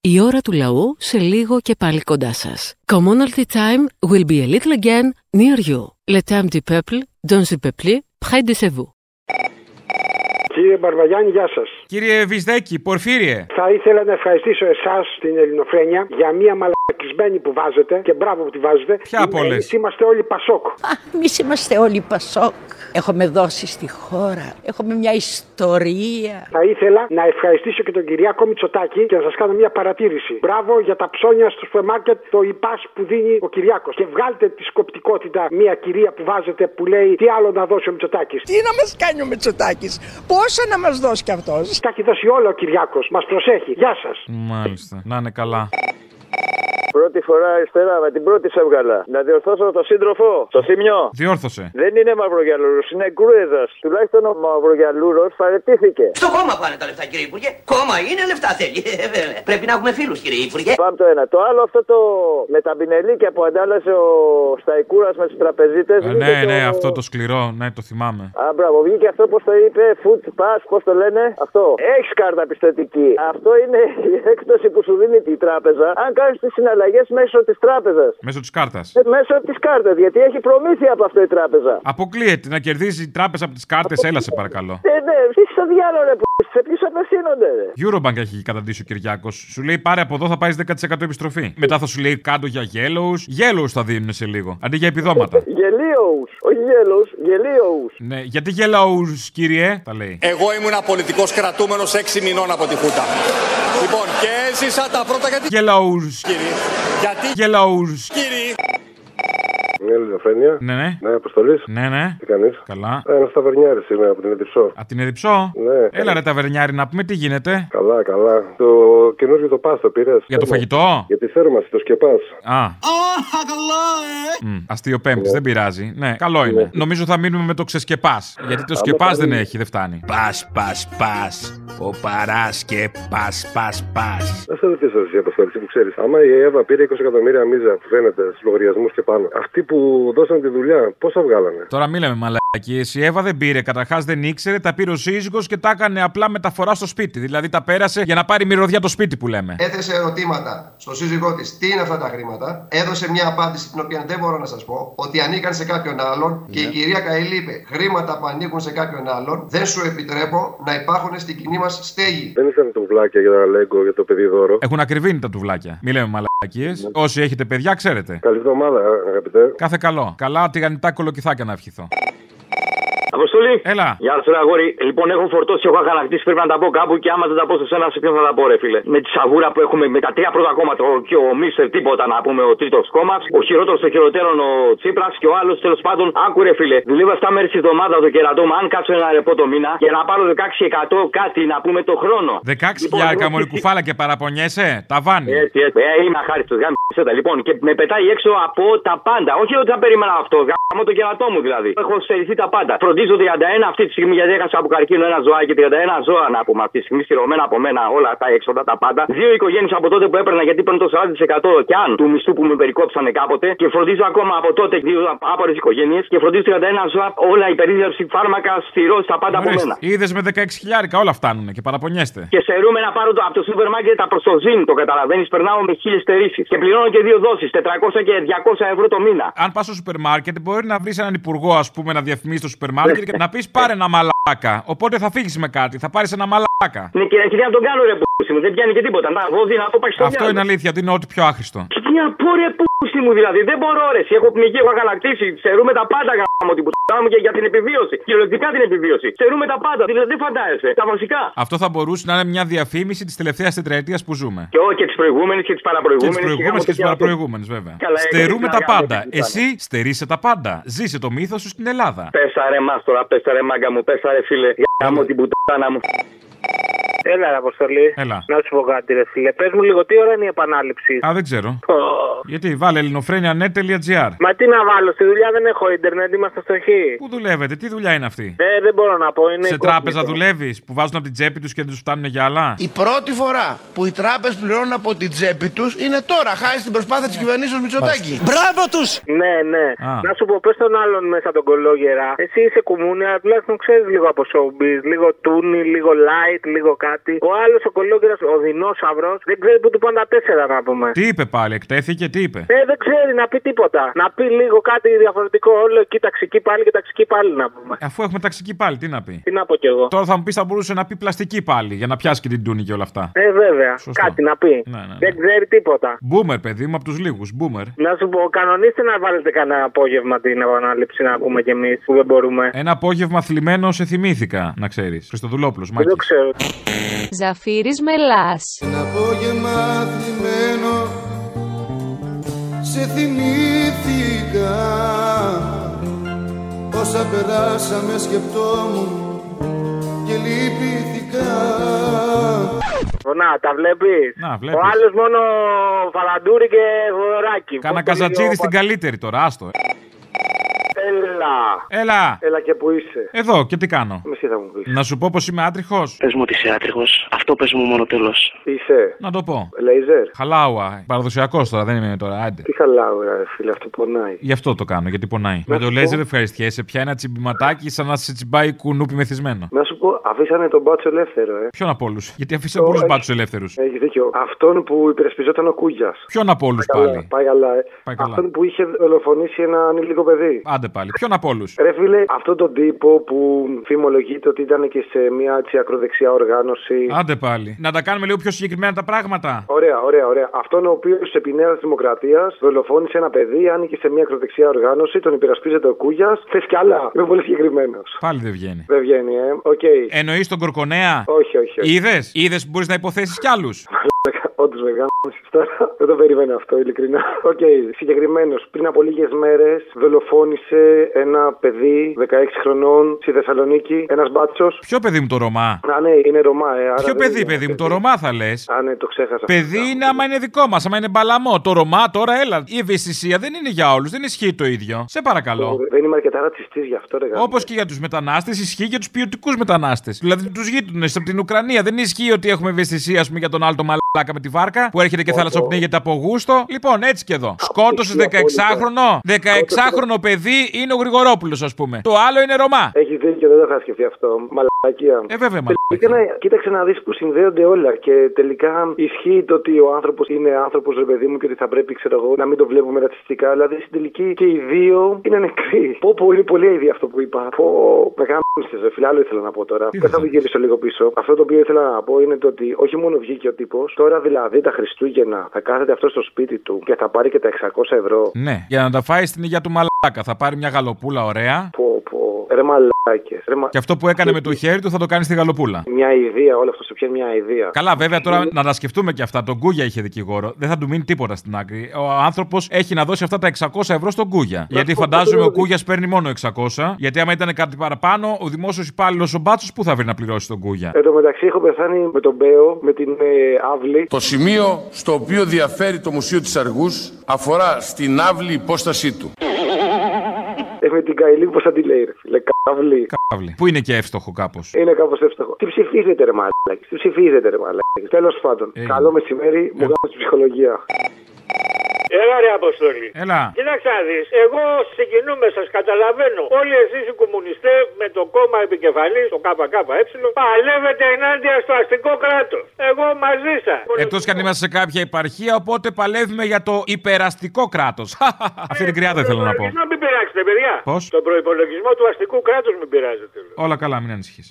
S1: Η ώρα του λαού σε λίγο και πάλι κοντά σας. Commonalty time will be a little again near you. Le temps du peuple, dans le peuple, près de chez vous.
S23: Κύριε Μπαρβαγιάννη, γεια σας.
S3: Κύριε Βυσδέκη, Πορφύριε.
S23: Θα ήθελα να ευχαριστήσω εσάς την Ελληνοφρένια για μια μαλακισμένη που βάζετε και μπράβο που τη βάζετε.
S3: Ποια από όλες;
S23: Εμείς είμαστε όλοι Πασόκ.
S24: Εμείς είμαστε όλοι Πασόκ. Έχουμε δώσει στη χώρα. Έχουμε μια ιστορία.
S23: Θα ήθελα να ευχαριστήσω και τον Κυριάκο Μητσοτάκη και να σας κάνω μια παρατήρηση. Μπράβο για τα ψώνια στο σούπερ μάρκετ, το υπάς που δίνει ο Κυριάκος. Και βγάλτε τη σκοπτικότητα μια κυρία που βάζετε που λέει τι άλλο να δώσει ο Μητσοτάκης.
S24: Τι να μας κάνει ο Μητσοτάκης, πόσα να μας δώσει κι αυτός;
S23: Τα έχει δώσει όλο ο Κυριάκος. Μας προσέχει. Γεια σας.
S3: Μάλιστα. Να είναι καλά.
S25: Πρώτη φορά αριστερά, με την πρώτη σε έβγαλα. Να διορθώσω το σύντροφο, το θύμιο;
S3: Διόρθωσε.
S25: Δεν είναι μαυρογιαλούρος, είναι γκρούεδας. Τουλάχιστον ο μαυρογιαλούρος παρετήθηκε.
S26: Στο κόμμα πάνε τα λεφτά, κύριε Υπουργέ. Κόμμα είναι, λεφτά θέλει. Ε, βέβαια. Πρέπει να έχουμε φίλους, κύριε Υπουργέ.
S25: Πάμε το ένα. Το άλλο αυτό το με τα μπινελίκια που αντάλλασε ο Σταϊκούρας με τους τραπεζίτες.
S3: Ε, ναι, ναι, αυτό το σκληρό, ναι, το θυμάμαι.
S25: Α, μπράβο, βγήκε αυτό πώ το είπε, food pass, πώ το λένε. Αυτό. Έχεις κάρτα πιστοτική. Αυτό είναι η έκπτωση που σου δίνει η τράπεζα αν κάνεις τι συναλλαγέ μέσω της τράπεζας.
S3: Μέσω της κάρτας.
S25: Μέσω της κάρτας, γιατί έχει προμήθεια από αυτό η τράπεζα.
S3: Αποκλείεται να κερδίζει η τράπεζα από τις κάρτες, έλα σε παρακαλώ.
S25: Ε, ναι, τι στο διάλογο, ρε, που σε ποιου απευθύνονται, ρε;
S3: Eurobank έχει καταντήσει ο Κυριάκος. Σου λέει πάρε από εδώ θα πάει 10% επιστροφή. Μετά θα σου λέει κάτω για yellows. Yellows θα δίνουν σε λίγο. Αντί για επιδόματα.
S25: Γελίους, όχι γέλους, γελίους.
S3: ναι, γιατί yellows, κύριε, τα λέει.
S27: Εγώ ήμουν πολιτικό κρατούμενος 6 μηνών από τη Χούτα. Λοιπόν, και έζησα τα πρώτα γιατί.
S3: Yellows.
S27: Κύριε. Γιατί.
S3: Yellows.
S27: Κύριε.
S28: Ναι, Ελληνοφρένεια.
S3: Ναι, ναι.
S28: Ναι, αποστολής.
S3: Ναι, ναι.
S28: Τι κάνεις;
S3: Καλά.
S28: Ένας ταβερνιάρης είμαι από την Εδιψό.
S3: Από την Εδιψό;
S28: Ναι.
S3: Έλα ρε ταβερνιάρη να πούμε τι γίνεται.
S28: Καλά, καλά. Το καινούργιο το πάστο πήρες.
S3: Για το φαγητό;
S28: Για τη θέρμανση, το σκεπάς.
S3: Α. Μμ, Αστείο πέμπτης, δεν πειράζει. Ναι, καλό είναι. Νομίζω θα μείνουμε με το ξεσκεπάς. Γιατί το
S28: Άμα
S3: σκεπάς
S28: θα
S3: δεν
S28: μείνει.
S3: έχει, δεν φτάνει.
S29: Πας, πας, πας. Ο παράς και πας, πας, πας.
S28: Να σε ρωτήσω εσύ, Αποστολή, που ξέρεις. Άμα η Εύα πήρε 20 εκατομμύρια μίζα που φαίνεται στους λογαριασμούς και πάνω, αυτοί που δώσαν τη δουλειά, πόσα βγάλανε;
S3: Τώρα μη λέμε μαλακίε. Η Εύα δεν πήρε. Καταρχάς δεν ήξερε, τα πήρε ο σύζυγος και τα έκανε απλά μεταφορά στο σπίτι. Δηλαδή τα πέρασε για να πάρει μυρωδιά το σπίτι που λέμε.
S30: Έθεσε ερωτήματα στον σύζυγό της. Τι είναι αυτά τα χρήματα; Έδωσε μια απάντηση την οποία δεν μπορώ να σας πω. Ότι ανήκαν σε κάποιον άλλον. Και η κυρία Καηλή είπε: Χρήματα που ανήκουν σε κάποιον άλλον δεν σου επιτρέπω να υπάρχουν στην κοινή μας στέγη.
S28: Δεν ήσαν τουβλάκια για τα λέγκο για το παιδί δώρο.
S3: Έχουν ακριβήνει τα τουβλάκια. Μη λέμε μαλακίε. Όσοι έχετε παιδιά, ξέρετε.
S28: Καλή εβδομάδα, αγαπητέ.
S3: Κάθε καλό. Καλά τηγανιτά κολοκυθάκια να ευχηθώ.
S31: Αποστολή.
S3: Έλα.
S31: Γεια σου, ρε αγόρι. Λοιπόν, έχω φορτώσει, έχω αγανακτήσει. Πρέπει να τα πω κάπου και άμα δεν τα πω σε σένα, σε ποιον θα τα πω, ρε φίλε. Με τη σαβούρα που έχουμε με τα τρία πρώτα κόμματα. Ο, και ο Μίστερ τίποτα να πούμε, ο τρίτος κόμμας. Ο χειρότερος των χειροτέρων ο Τσίπρας και ο άλλος τέλος πάντων. Άκου, ρε φίλε. Δουλεύω 7 μέρες τη εβδομάδα το κερατό μου. Αν κάτσω ένα ρεπό το μήνα για να πάρω 16% κάτι να πούμε το χρόνο.
S3: 16 χιλιάρικα μόλι κουφάλα και παραπονιέσαι. Τα βάνει.
S31: Έτσι, έτσι. Ε, είμαι αχάριστος. Γάμισε τα λοιπόν. Και με πετάει έξω από τα πάντα. Όχι ότι θα περίμενα αυτό. Γάμω το κερατό μου δηλαδή. Έχω στερηθεί τα πάντα. Φροντίζω 31 αυτή τη στιγμή γιατί έχασα από καρκίνο ένα ζωάκι και 31 ζώα να πούμε αυτή τη στιγμή στηρωμένα από μένα όλα τα έξοδα τα πάντα. Δύο οικογένειες από τότε που έπαιρνα γιατί παίρνω το 40% και αν του μισθού που με περικόψανε κάποτε. Και φροντίζω ακόμα από τότε δύο άπορες οικογένειες και φροντίζω 31 ζώα όλα η περίδευση φάρμακα στηρώ τα πάντα από μένα.
S3: Είδες με 16 χιλιάρικα όλα φτάνουν και παραπονιέστε.
S31: Και στερούμε να πάρω το, από το σούπερ μάρκετ τα προστοζήν, το καταλαβαίνεις. Περνάω με χίλιες στερήσεις. Και πληρώνω και δύο δόσεις, 400 και 200 ευρώ το μήνα.
S3: Αν πας στο σούπερ μάρκετ, μπορεί να βρεις έναν υπουργό, ας πούμε, να διαφημίσει το σούπερ μάρκετ και να πεις πάρε ένα μαλάκα. Οπότε θα φύγεις με κάτι, θα πάρεις ένα μαλάκα.
S31: Ναι, και και να τον κάνω ρε πούσι μου, δεν πιάνει και τίποτα. Να βόδι να το πάει στο
S3: Αυτό είναι αλήθεια, ότι είναι ό,τι πιο άχρηστο.
S31: Και τι να πω ρε πούσι μου δηλαδή, δεν μπορώ ρε. εσύ, Έχω πνιγεί, έχω αγανακτήσει. Ξερούμε τα πάντα γάμο την πουτά μου και για την επιβίωση. Κυριολεκτικά την επιβίωση. Ξερούμε τα πάντα, δηλαδή δεν φαντάζεσαι. Τα βασικά.
S3: Αυτό θα μπορούσε να είναι μια διαφήμιση της τελευταίας τετραετίας που ζούμε.
S31: Και όχι και τι προηγούμενε και τι
S3: Και
S31: παραπροηγούμενε.
S3: τι προηγούμενε και τι παραπροηγούμενε, βέβαια.
S31: Καλά,
S3: Στερούμε
S31: έκανες
S3: τα
S31: να
S3: πάντα.
S31: γάμο, τι
S3: Εσύ στερείσαι τα πάντα. Ζήσε το μύθος σου στην Ελλάδα.
S31: Πέσα ρε μας τώρα, πέσα ρε μάγκα μου, πέσα ρε φίλε. Γάμο την πουτάνα μου.
S32: Έλα, ρε Αποστολή.
S3: Έλα.
S32: Να σου πω κάτι, ρε φίλε. Πες μου λίγο, τι ώρα είναι η επανάληψη;
S3: Α, δεν ξέρω. Γιατί βάλε ελληνοφρένια.net.gr.
S32: Μα τι να βάλω, στη δουλειά δεν έχω ίντερνετ, είμαστε στο χ.
S3: Πού δουλεύετε, τι δουλειά είναι αυτή;
S32: Ε, δεν μπορώ να πω, είναι.
S3: Σε
S32: κόκκινο.
S3: τράπεζα δουλεύεις που βάζουν από την τσέπη τους και δεν τους φτάνουν για άλλα;
S33: Η πρώτη φορά που οι τράπεζες πληρώνουν από την τσέπη τους είναι τώρα, χάρη στην προσπάθεια της κυβερνήσεως Μητσοτάκη. Μπράβο τους!
S32: Ναι, ναι.
S33: Α.
S32: Να σου πω, πες τον άλλον μέσα τον κολόγερα. Εσύ είσαι κουμούνι, αλλά τουλάχιστον ξέρεις λίγο από showbiz. Λίγο τούνι, λίγο light, λίγο κάτι. Ο άλλος ο κολόγερα, ο δεινόσαυρος, δεν ξέρει που του πάνε τα τέσσερα να πούμε.
S3: Τι είπε πάλι, εκτέθηκε, τι είπε;
S32: Ε, δεν ξέρει να πει τίποτα. Να πει λίγο κάτι διαφορετικό. Όλο εκεί ταξική πάλι και ταξική πάλι να πούμε.
S3: Αφού έχουμε ταξική πάλι, τι να πει;
S32: Τι να πω κι εγώ.
S3: Τώρα θα μου πεις θα μπορούσε να πει πλαστική πάλι για να πιάσει και την τούνη και όλα αυτά.
S32: Ε, βέβαια.
S3: Σωστό.
S32: Κάτι να πει.
S3: Ναι, ναι.
S32: Δεν ξέρει τίποτα.
S3: Μπούμερ, παιδί μου, από τους λίγους. Μπούμερ.
S32: Να σου πω, κανονίστε να βάλετε κανένα απόγευμα την επανάληψη να ακούμε κι εμείς που δεν μπορούμε.
S3: Ένα απόγευμα θλιμμένο σε θυμήθηκα, να ξέρεις. Χριστοδουλόπουλος,
S32: Δεν
S3: Μάκη.
S32: το ξέρω.
S34: Ζαφύρης Μελάς.
S35: Ένα απόγευμα θλιμμένο σε θυμήθηκα Όσα περάσαμε σκεπτόμουν και λυπήθηκα
S32: Να, τα βλέπεις;
S3: Να, βλέπεις.
S32: Ο άλλος μόνο φαλαντούρι και βοράκι.
S3: Κάνα καζατζίδι στην καλύτερη τώρα, άστο.
S32: Έλα.
S3: Έλα.
S32: Έλα και που είσαι.
S3: Εδώ και τι κάνω;
S32: Εσύ θα μου πει.
S3: Να σου πω πως είμαι άτριχος.
S32: Πες μου ότι είσαι άτριχος. Αυτό πες μου μόνο τέλος. Είσαι;
S3: Να το πω.
S32: Λέιζερ.
S3: Χαλάουα. Παραδοσιακός τώρα, δεν είμαι τώρα. Άντε.
S32: Τι χαλάω, ρε φίλε, αυτό πονάει.
S3: Γι' αυτό το κάνω, γιατί πονάει.
S32: Να
S3: Με το
S32: σου πω.
S3: λέιζερ ευχαριστιέσαι. Πια ένα τσιμπηματάκι σαν να σε τσιμπάει κουνούπι μεθυσμένο.
S32: Να σου πω, αφήσανε τον μπάτσο ελεύθερο, ε.
S3: Ποιον από όλους; Γιατί αφήσαν πολλούς μπάτσους ελεύθερους.
S32: Έχεις δίκιο. Αυτόν που υπερασπιζόταν ο Κούγιας.
S3: Ποιον από όλους πάλι;
S32: Πάει καλά, ε.
S3: Πάει καλά.
S32: Αυτόν που είχε δολοφονήσει ένα ανήλικο παιδί.
S3: Άντε πάλι. Ποιον από όλους.
S32: Ρε φίλε, αυτόν τον τύπο που φημολογείται ότι ήταν και σε μια έτσι, ακροδεξιά οργάνωση.
S3: Άντε πάλι. Να τα κάνουμε λίγο πιο συγκεκριμένα τα πράγματα.
S32: Ωραία, ωραία, ωραία. Αυτόν ο οποίος επί Νέας Δημοκρατίας δολοφόνησε ένα παιδί, άνοιγε σε μια ακροδεξιά οργάνωση, τον υπερασπίζεται ο Κούγιας. Θες κι άλλα. Είμαι πολύ συγκεκριμένος.
S3: Πάλι δεν βγαίνει.
S32: Δεν βγαίνει, ε. Οκ.
S3: Εννοείς τον Κορκονέα;
S32: Όχι, όχι. όχι.
S3: Είδες; Είδες που μπορείς να υποθέσεις κι άλλους;
S23: Όντως με γάμισε τώρα. Δεν το περίμενα αυτό, ειλικρινά. Οκ, συγκεκριμένος. Πριν από λίγες μέρες δολοφόνησε ένα παιδί 16 χρονών στη Θεσσαλονίκη. Ένας μπάτσος.
S3: Ποιο παιδί μου το Ρομά;
S23: Α, ναι, είναι Ρομά, ε. άρα
S3: Ποιο
S23: δεν
S3: παιδί,
S23: είναι
S3: παιδί μου, το Ρομά θα λες;
S23: Α, ναι, το ξέχασα.
S3: Παιδί είναι άμα είναι δικό μας, άμα είναι μπαλαμό. Το Ρομά τώρα, έλα. Η ευαισθησία δεν είναι για όλους, δεν ισχύει το ίδιο. Σε παρακαλώ.
S23: Δεν είμαι αρκετά ρατσιστής γι' αυτό, ρε γάμω.
S3: Όπως και για τους μετανάστες, ισχύει για τους ποιοτικούς μετανάστες. Δηλαδή τους γείτονες από την Ουκρανία. Δεν ισχύει ότι έχουμε ευαισθησία, ας πούμε, για τον άλλο το μαλάκα με τη βάρκα που έρχεται και θαλασσοπνίγεται από γούστο. Λοιπόν, έτσι και εδώ. Σκότωσε 16χρονο. 16χρονο παιδί είναι ο Γρηγορόπουλος, ας πούμε. Το άλλο είναι Ρωμά.
S23: Έχει δίκιο, δεν το είχα σκεφτεί αυτό. Μαλακία.
S3: Ε, βέβαια,
S23: Τελικά, να- κοίταξε να δεις που συνδέονται όλα και τελικά ισχύει το ότι ο άνθρωπος είναι άνθρωπος, ρε παιδί μου, και ότι θα πρέπει, ξέρω εγώ, να μην το βλέπουμε ρατσιστικά. Δηλαδή στην τελική και οι δύο είναι νεκροί. Πω, πω, είναι πολύ αηδία αυτό που είπα. Πω, με γάμισες, ρε φίλε, άλλο ήθελα να πω τώρα. Δεν θα το γυρίσω λίγο πίσω. Αυτό το οποίο ήθελα να πω είναι το ότι όχι μόνο βγήκε ο τύπος, τώρα δηλαδή τα Χριστούγεννα θα κάθεται αυτό στο σπίτι του και θα πάρει και τα 600 ευρώ.
S3: Ναι, για να τα φάει στην υγεία του μαλάκα. Θα πάρει μια γαλοπούλα ωραία.
S23: Πω, πω, ρε μαλάκες, ρε μα...
S3: Και αυτό που έκανε με το χέρι του θα το κάνει στη γαλοπούλα.
S23: Μια ιδέα, όλο αυτό σε πιάνει μια ιδέα.
S3: Καλά, βέβαια τώρα να τα σκεφτούμε και αυτά. Τον Κούγια είχε δικηγόρο. Δεν θα του μείνει τίποτα στην άκρη. Ο άνθρωπος έχει να δώσει αυτά τα 600 ευρώ στον Κούγια. Γιατί
S23: πω,
S3: φαντάζομαι
S23: πω,
S3: ο Κούγια παίρνει μόνο 600. Γιατί άμα ήταν κάτι παραπάνω, ο δημόσιος υπάλληλος ο Μπάτσος πού θα βρει να πληρώσει τον Κούγια.
S23: Εν τω μεταξύ έχω πεθάνει με τον Μπέο, με την ε, Αύλη.
S35: Το σημείο στο οποίο διαφέρει το Μουσείο της Αργούς αφορά στην άβλη υπόστασή του.
S23: Ε, με την Καηλή, πώς θα τη λέει, ρε φίλε. Καύλη.
S3: Καύλη. Που είναι και εύστοχο κάπως;
S23: Είναι κάπως εύστοχο. Τι ψηφίζετε, ρε μαλάκι. Τι ψηφίζετε, ρε μαλάκι. Τέλος πάντων.
S3: Ε.
S23: Καλό μεσημέρι, μου κάνω στην ψυχολογία.
S36: Έλα ρε Αποστολή.
S3: Έλα.
S36: Κοίταξε να δεις, εγώ συγκινούμε, σας καταλαβαίνω. Όλοι εσείς οι κομμουνιστές με το κόμμα επικεφαλής, το ΚΚΕ, παλεύετε ενάντια στο αστικό κράτος. Εγώ μαζί σας.
S3: Εκτός κι αν είμαστε σε κάποια επαρχία, οπότε παλεύουμε για το υπεραστικό κράτος. Αυτή την κρυάδα θέλω να πω.
S36: Να μην πειράξετε, παιδιά.
S3: Πώς;
S36: Τον προπολογισμό του αστικού κράτους μην πειράζετε.
S3: Όλα καλά, μην ανησυχείς.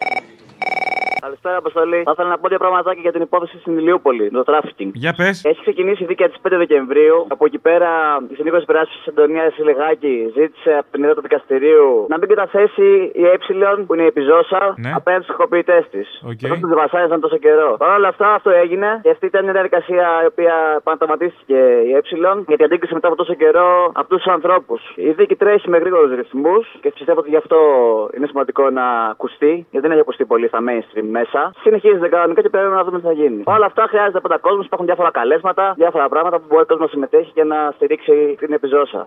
S37: Καλησπέρα, Αποστόλη. Θα ήθελα να πω δύο πραγματάκια για την υπόθεση στην Ηλιούπολη, το τράφικινγκ.
S3: Για πες.
S37: Έχει ξεκινήσει η δίκη της 5 Δεκεμβρίου. Από εκεί πέρα, η συνήγορος υπεράσπισης η Αντωνία Λεγάκη ζήτησε από την έδρα του δικαστηρίου να μην καταθέσει η Ε, που είναι η επιζώσα,
S3: Ναι.
S37: απέναντι στους κακοποιητές της.
S3: Οκ.
S37: Αυτοί που τη βασάνιζαν τόσο καιρό. Παρ' όλα αυτά, αυτό έγινε και αυτή ήταν μια διαδικασία η οποία επανατραυματίστηκε η Ε γιατί αντίκρισε μετά από τόσο καιρό αυτούς τους ανθρώπους. Η δίκη τρέχει με γρήγορους ρυθμούς και πιστεύω ότι γι' αυτό είναι σημαντικό να ακουστεί, γιατί δεν έχει ακουστεί πολύ στα mainstream μέσα. Συνεχίζεται κανονικά και πρέπει να δούμε τι θα γίνει. Όλα αυτά χρειάζεται πάντα κόσμος, υπάρχουν διάφορα καλέσματα, διάφορα πράγματα που μπορεί ο κόσμος να συμμετέχει και να στηρίξει την επιζώσα.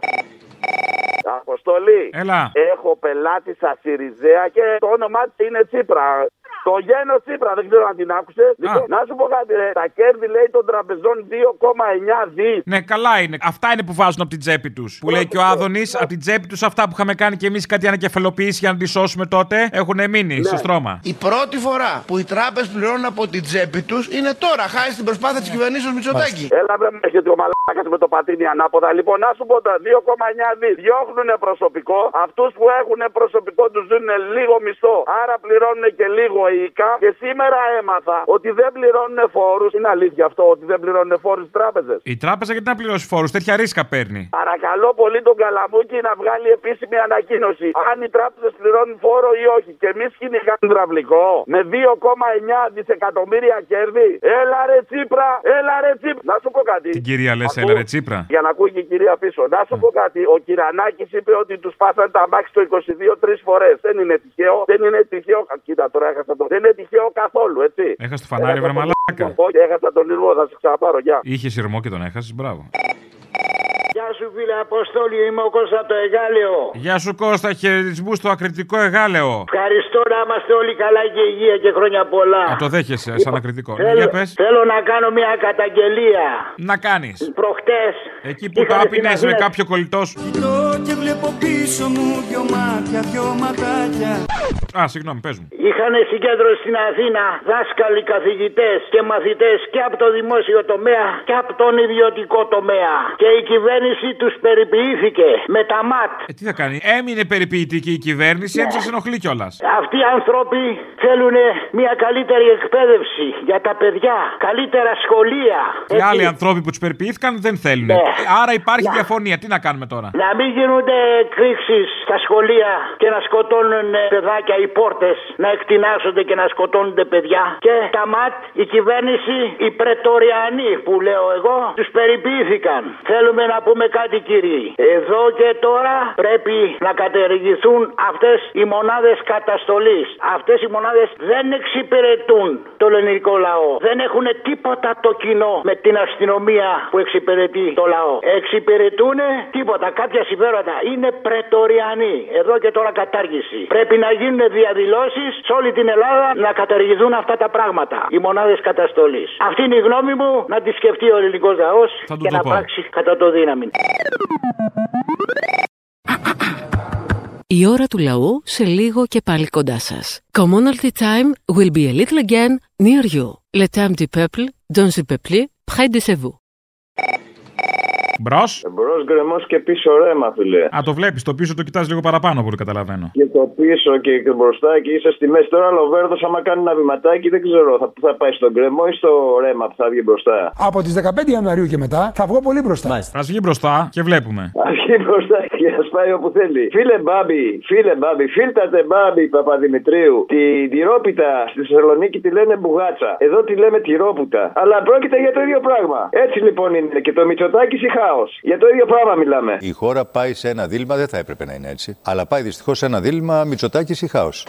S18: Αποστολή.
S3: Έλα.
S18: Έχω πελάτη στα Σιριζέα και το όνομά της είναι Τσίπρα. Το γένος Τσίπρα, δεν ξέρω αν την άκουσες. Λοιπόν, να σου πω κάτι, ρε. Τα κέρδη λέει των τραπεζών 2,9 δι.
S3: Ναι, καλά είναι. Αυτά είναι που βάζουν από την τσέπη τους. Που λέει και ο Άδωνης, από την τσέπη τους αυτά που είχαμε κάνει και εμείς κάτι ανακεφαλοποίηση για να τη σώσουμε τότε έχουν μείνει στο στρώμα.
S33: Η πρώτη φορά που οι τράπεζες πληρώνουν από την τσέπη τους είναι τώρα, χάρη στην προσπάθεια της κυβερνήσεω Μητσοτάκη.
S18: Έλα, βρε, με έχετε ο μαλάκας με το πατίνι ανάποδα. Λοιπόν, να σου πω τα 2,9 δι. Διώχνουν προσωπικό. Αυτούς που έχουν προσωπικό τους δίνουν λίγο μισθό. Άρα πληρώνουν και λίγο οικά. Και σήμερα έμαθα ότι δεν πληρώνουν φόρους. Είναι αλήθεια αυτό ότι δεν πληρώνουν φόρους οι τράπεζες.
S3: Η τράπεζα γιατί να πληρώσει φόρους, τέτοια ρίσκα παίρνει.
S18: Παρακαλώ πολύ τον Καλαμούκη να βγάλει επίσημη ανακοίνωση. Αν οι τράπεζες πληρώνουν φόρο ή όχι. Και εμείς κυνηγάμε υδραυλικό με 2,9 δισεκατομμύρια κέρδη. Έλα ρε Τσίπρα, έλα ρε Τσίπρα. Να σου πω κάτι.
S3: Την κυρία λες,
S18: Ακού-
S3: έλα ρε Τσίπρα.
S18: Για να ακούει και η κυρία πίσω. Να σου πω κάτι. Ο Κυρανάκης είπε ότι τους πάσανε τα μάξι το 22 τρεις φορές. Δεν είναι τυχαίο. Δεν είναι τυχαίο. Α, Κοίτα τώρα έχασα το. Δεν είναι τυχαίο καθόλου, έτσι.
S3: Έχασε το φανάρι, βρε μαλάκα.
S18: Όχι, έχασα τον ήρμο, θα σε ξαναπάρω. Γεια.
S3: Είχες σειρμό και τον έχασες, μπράβο.
S38: Γεια σου φίλε Αποστόλη, είμαι ο Κώστα το Εγάλεο.
S3: Γεια σου Κώστα, χαιρετισμού στο ακριτικό εγάλεο.
S38: Ευχαριστώ να είμαστε όλοι καλά και υγεία και χρόνια πολλά.
S3: Α, το δέχεσαι σαν ακριτικό. Ναι,
S38: Θέλω,
S3: για πες.
S38: θέλω να κάνω μια καταγγελία.
S3: Να κάνεις.
S38: Προχτές
S3: Εκεί που το
S38: είχαμε
S3: άπεινες
S38: στην
S3: με
S38: Αθήνα-
S3: κάποιο κολλητό σου.
S35: Κοιτώ και βλέπω πίσω μου δυο μάτια, δυο ματάκια.
S3: Α, συγγνώμη, πες μου.
S38: Είχαν συγκέντρωση στην Αθήνα δάσκαλοι, καθηγητές και μαθητές και από το δημόσιο τομέα και από τον ιδιωτικό τομέα. Και η κυβέρνηση κυβέρνηση τους περιποιήθηκε με τα ΜΑΤ.
S3: Ε, τι θα κάνει, έμεινε περιποιητική η κυβέρνηση,
S38: Ναι.
S3: έτσι σα ενοχλεί κιόλας.
S38: Αυτοί οι άνθρωποι θέλουν μια καλύτερη εκπαίδευση για τα παιδιά, καλύτερα σχολεία.
S3: Οι άλλοι ανθρώποι που τους περιποιήθηκαν δεν θέλουν.
S38: Ναι.
S3: Άρα υπάρχει διαφωνία. Τι να κάνουμε τώρα;
S38: Να μην γίνονται εκρήξεις στα σχολεία και να σκοτώνουν ε, παιδάκια οι πόρτες, να εκτινάσονται και να σκοτώνονται παιδιά. Και τα ΜΑΤ, η κυβέρνηση, οι πρετοριανοί που λέω εγώ, τους περιποιήθηκαν. Θέλουμε να πούμε κάτι κύριοι. Εδώ και τώρα πρέπει να κατεργηθούν αυτές οι μονάδες καταστολής. Αυτές οι μονάδες δεν εξυπηρετούν το ελληνικό λαό. Δεν έχουν τίποτα το κοινό με την αστυνομία που εξυπηρετεί το λαό. Εξυπηρετούν τίποτα, κάποια συμφέροντα. Είναι πρετοριανοί. Εδώ και τώρα κατάργηση. Πρέπει να γίνουν διαδηλώσεις σε όλη την Ελλάδα να καταργηθούν αυτά τα πράγματα. Οι μονάδες καταστολής. Αυτή είναι η γνώμη μου να τη σκεφτεί ο ελληνικός λαός
S3: Θα του
S38: και
S3: το
S38: να
S3: πω.
S38: πράξει κατά το δύναμη.
S1: Η ώρα του λαού σε λίγο και πάλι κοντά σας. Commonalty time will be a little again near you. Le temps du peuple, dans le peuple, près de chez vous.
S3: Μπρος.
S39: Μπρος γκρεμός και πίσω ρέμα, φίλε.
S3: Α, το βλέπεις. Το πίσω το κοιτάς λίγο παραπάνω από ό,τι καταλαβαίνω.
S39: Και το πίσω και και μπροστά και είσαι στη μέση. Τώρα ο Βέρδος, άμα κάνει ένα βηματάκι, δεν ξέρω. Θα, που θα πάει στον γκρεμό ή στο ρέμα που θα βγει μπροστά.
S40: Από τις 15 Ιανουαρίου και μετά θα βγω πολύ μπροστά.
S3: Α βγει μπροστά και βλέπουμε.
S39: Α βγει μπροστά και α πάει όπου θέλει. Φίλε Μπάμπη, φίλε Μπάμπη, φίλτατε Μπάμπη Παπαδημητρίου. Την τυρόπιτα στη Θεσσαλονίκη τη λένε μπουγάτσα. Εδώ τη λέμε τυρόπουτα. Αλλά πρόκειται για το ίδιο πράγμα. Έτσι λοιπόν είναι. Και το Μητσοτάκι ή χάο. Για το ίδιο πράγμα μιλάμε.
S41: Η χώρα πάει σε ένα δίλημα, δεν θα έπρεπε να είναι έτσι. Αλλά πάει δυστυχώς σε ένα δίλημα Μητσοτάκης ή χάος.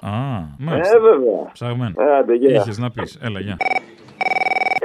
S3: Α, μάλιστα.
S39: Ε, βέβαια.
S3: Ψαγμένο.
S39: Άντε, γεια.
S3: Είχες να πεις. Έλα, γεια.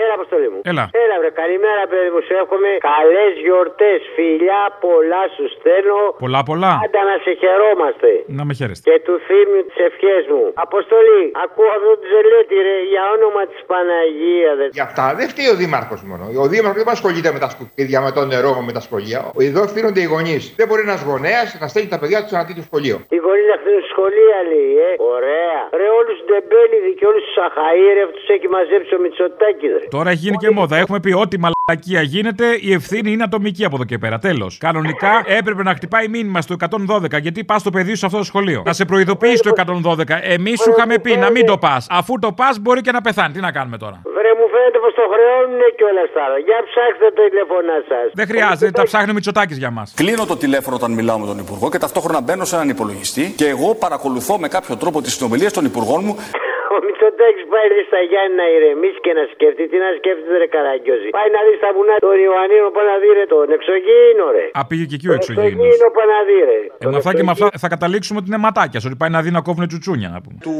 S36: Έλα, αποστολή μου.
S3: Έλα.
S36: Έλα, βρε. Καλημέρα, παιδί μου. Σου εύχομαι καλές γιορτές. Φιλιά πολλά σου στέλνω.
S3: Πολλά, πολλά.
S36: Πάντα να σε χαιρόμαστε.
S3: Να με χαίρεστε.
S36: Και του θύμιου τις ευχές μου. Αποστολή, ακούω αυτό το ζελέτη, ρε, για όνομα της Παναγίας. Δε.
S42: Γι' αυτά δεν φταίει ο Δήμαρχος μόνο. Ο Δήμαρχος δεν ασχολείται με τα σκουπίδια, με το νερό, με τα σχολεία. Εδώ ευθύνονται οι γονείς. Δεν μπορεί ένας γονέας να στέλνει τα παιδιά τους σε ένα τέτοιο σχολείο.
S36: Οι γονείς να χτίσουν σχολεία, λέει, ε. Ωραία. Ρε, όλους του ντεμπέληδη και όλους τους αχαήρευτου έχει μαζέψει ο Μητσοτάκη, ρε.
S3: Τώρα έχει γίνει και μόδα. Έχουμε πει ό,τι μαλακία γίνεται, η ευθύνη είναι ατομική από εδώ και πέρα. Τέλος. Κανονικά έπρεπε να χτυπάει μήνυμα στο 112 γιατί πας το παιδί σου σε αυτό το σχολείο. Να σε προειδοποιήσει το 112. Εμείς σου είχαμε πει να μην το πας. Αφού το πας μπορεί και να πεθάνει. Τι να κάνουμε τώρα;
S36: Βρε, μου φαίνεται πως το χρεώνουν κιόλα τώρα. Για ψάξτε το τηλέφωνά σας.
S3: Δεν χρειάζεται, τα ψάχνει ο Μητσοτάκη για μας.
S43: Κλείνω το τηλέφωνο όταν μιλάω με τον Υπουργό και ταυτόχρονα μπαίνω σε έναν υπολογιστή και εγώ παρακολουθώ με κάποιο τρόπο τις συνομιλίες των Υπουργών μου.
S36: Ο Μητσοτάκη πάει δει στα Γιάννη να ηρεμήσει και να σκεφτεί. Τι να σκέφτεται, ρε Καραγκιόζη. Πάει να δει στα βουνά των Ιωαννίνων, πάει να δει ρε τον εξωγήινο, ρε.
S3: Α, πήγε και εκεί ο εξωγήινος.
S36: Εξωγήινο πάει να δει, ρε.
S3: Ε, με αυτά και με αυτά θα καταλήξουμε ότι είναι ματάκια. Ότι πάει να δει να κόβουν τσουτσούνια, να πούμε.
S43: Του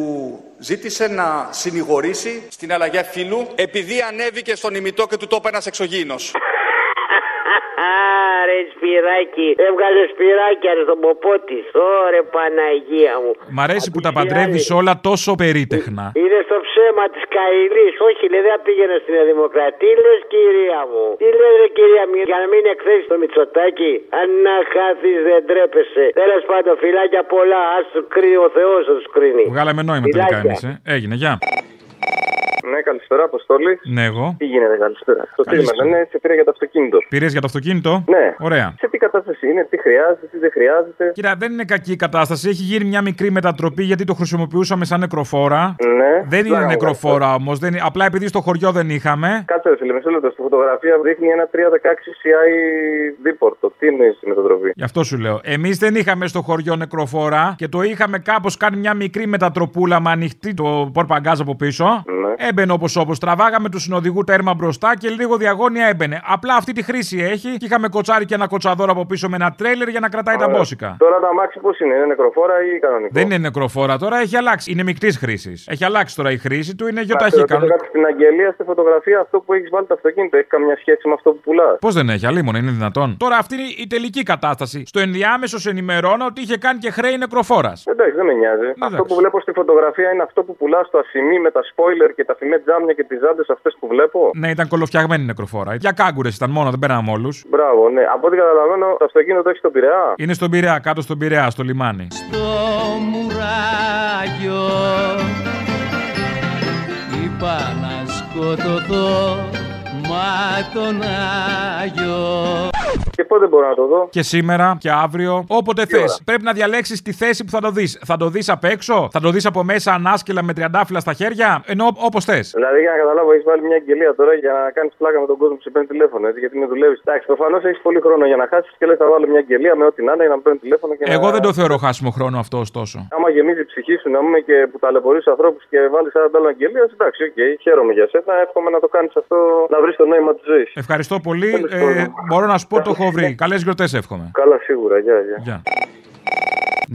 S43: ζήτησε να συνηγορήσει στην αλλαγή φίλου επειδή ανέβηκε στον ημιτό και του το είπε ένας εξωγήινος.
S36: Άρες σπυράκι. Έβγαλε σπυράκι ρε στον ποπό της. Ωρε Παναγία μου.
S3: Μ' αρέσει που τα παντρεύεις όλα τόσο περίτεχνα.
S36: Είναι στο ψέμα της Καηλής. Όχι, λέει, δεν πήγαινε στην Νέα Δημοκρατία. Τι λες, κυρία μου; Τι λες, ρε, κυρία μου, για να μην εκθέσεις το Μητσοτάκι. Αν να χάθεις, δεν τρέπεσαι. Τέλος πάντων, φυλάκια πολλά. Α του κρίνει ο Θεός, θα του κρίνει.
S3: Βγάλαμε νόημα τελικά
S36: Φιλάκια.
S3: εμεί. Ε. Έγινε, γεια.
S28: Ναι, καλησπέρα, Αποστόλη.
S3: Ναι, εγώ.
S28: Τι γίνεται, καλησπέρα. Το
S3: Καλησπέρα.
S28: στείλουμε, ναι, σε πήρα για το αυτοκίνητο.
S3: Πήρες για το αυτοκίνητο;
S28: Ναι.
S3: Ωραία.
S28: Σε τι κατάσταση είναι, τι χρειάζεται, τι δεν χρειάζεται.
S3: Κοίτα, δεν είναι κακή η κατάσταση. Έχει γίνει μια μικρή μετατροπή γιατί το χρησιμοποιούσαμε σαν νεκροφόρα.
S28: Ναι.
S3: Δεν είναι
S28: Μπράβο,
S3: νεκροφόρα όμως. Απλά επειδή στο χωριό δεν είχαμε.
S28: Κάτσε, ρε φίλε, μισό λεπτό. Στη φωτογραφία δείχνει ένα 316 CI δίπορτο. Τι είναι η μετατροπή;
S3: Γι' αυτό σου λέω. Εμείς δεν είχαμε στο χωριό νεκροφόρα και το είχαμε κάπως κάνει μια μικρή μετατροπούλα με ανοιχτή το πορπαγκάζ από πίσω.
S28: Ναι.
S3: Έμπαινε όπως όπως. Τραβάγαμε του συνοδηγού τέρμα μπροστά και λίγο διαγώνια έμπαινε. Απλά αυτή τη χρήση έχει και είχαμε κοτσάρι και ένα κοτσαδόρο από πίσω με ένα τρέλερ για να κρατάει τα
S28: Ωραία.
S3: μπόσικα.
S28: Τώρα τα μάξι πώς είναι, είναι νεκροφόρα ή κανονικό;
S3: Δεν είναι νεκροφόρα τώρα, έχει αλλάξει. Είναι μεικτής χρήσης. Έχει αλλάξει τώρα η χρήση του, είναι
S28: Να
S3: γιοταχή
S28: σε ρωτήσω
S3: κανονικά.
S28: κάτι στην αγγελία, στη φωτογραφία, αυτό που έχεις βάλει το αυτοκίνητο έχει καμιά σχέση με αυτό που πουλάς;
S3: Πώς δεν έχει, αλίμονο, είναι δυνατόν. Τώρα αυτή είναι η τελική κατάσταση. Στο ενδιάμεσο σε ενημερώνω ότι είχε κάνει και χρέη νεκροφόρας.
S28: Εντάξει, δεν με νοιάζει. Αυτό που βλέπω στη φωτογραφία είναι αυτό που πουλάς στο ασημί με τα spoiler και τα φημέ τζάμια και τις ζάντες αυτές που βλέπω.
S3: Ναι, ήταν κολοφτιαγμένη η νεκροφόρα. Για κάγκουρες ήταν μόνο, δεν πέραμε όλους.
S28: Μπράβο, ναι. Από ό,τι καταλαβαίνω, το αυτοκίνητο έχει στον Πειραιά.
S3: Είναι στον Πειραιά, κάτω στον Πειραιά, στο λιμάνι.
S44: στο μουράγιο είπα να σκοτωθώ Μα τον Άγιο
S28: Και πότε μπορώ να το δω;
S3: Και σήμερα και αύριο, όποτε θες. Πρέπει να διαλέξεις τη θέση που θα το δεις. Θα το δεις απ' έξω, θα το δεις από μέσα ανάσκελα με τριαντάφυλλα στα χέρια, ενώ όπως θες.
S28: Δηλαδή, για να καταλάβω, έχεις βάλει μια αγγελία τώρα για να κάνεις πλάκα με τον κόσμο που σε παίρνει τηλέφωνο, έτσι, γιατί με δουλεύεις. Εντάξει, προφανώς έχεις πολύ χρόνο για να χάσεις και λες, θα βάλω μια αγγελία με ό,τι να είναι για να με παίρνει τηλέφωνο και
S3: Εγώ
S28: να...
S3: δεν το θεωρώ χάσιμο χρόνο αυτό, ωστόσο.
S28: Άμα γεμίζει η ψυχή σου να πούμε και που ταλαιπωρείς του ανθρώπους και βάλεις ένα άλλο αγγελίας, εντάξει, οκ, χαίρομαι για σένα. Εύχομαι να το κάνεις αυτό, να βρεις το νόημα της ζωής.
S3: Ευχαριστώ πολύ. Ε, μπορώ να σου πω το έχω βρει. Καλές γιορτές εύχομαι.
S28: Καλά, σίγουρα, γεια, γεια.
S3: Γεια.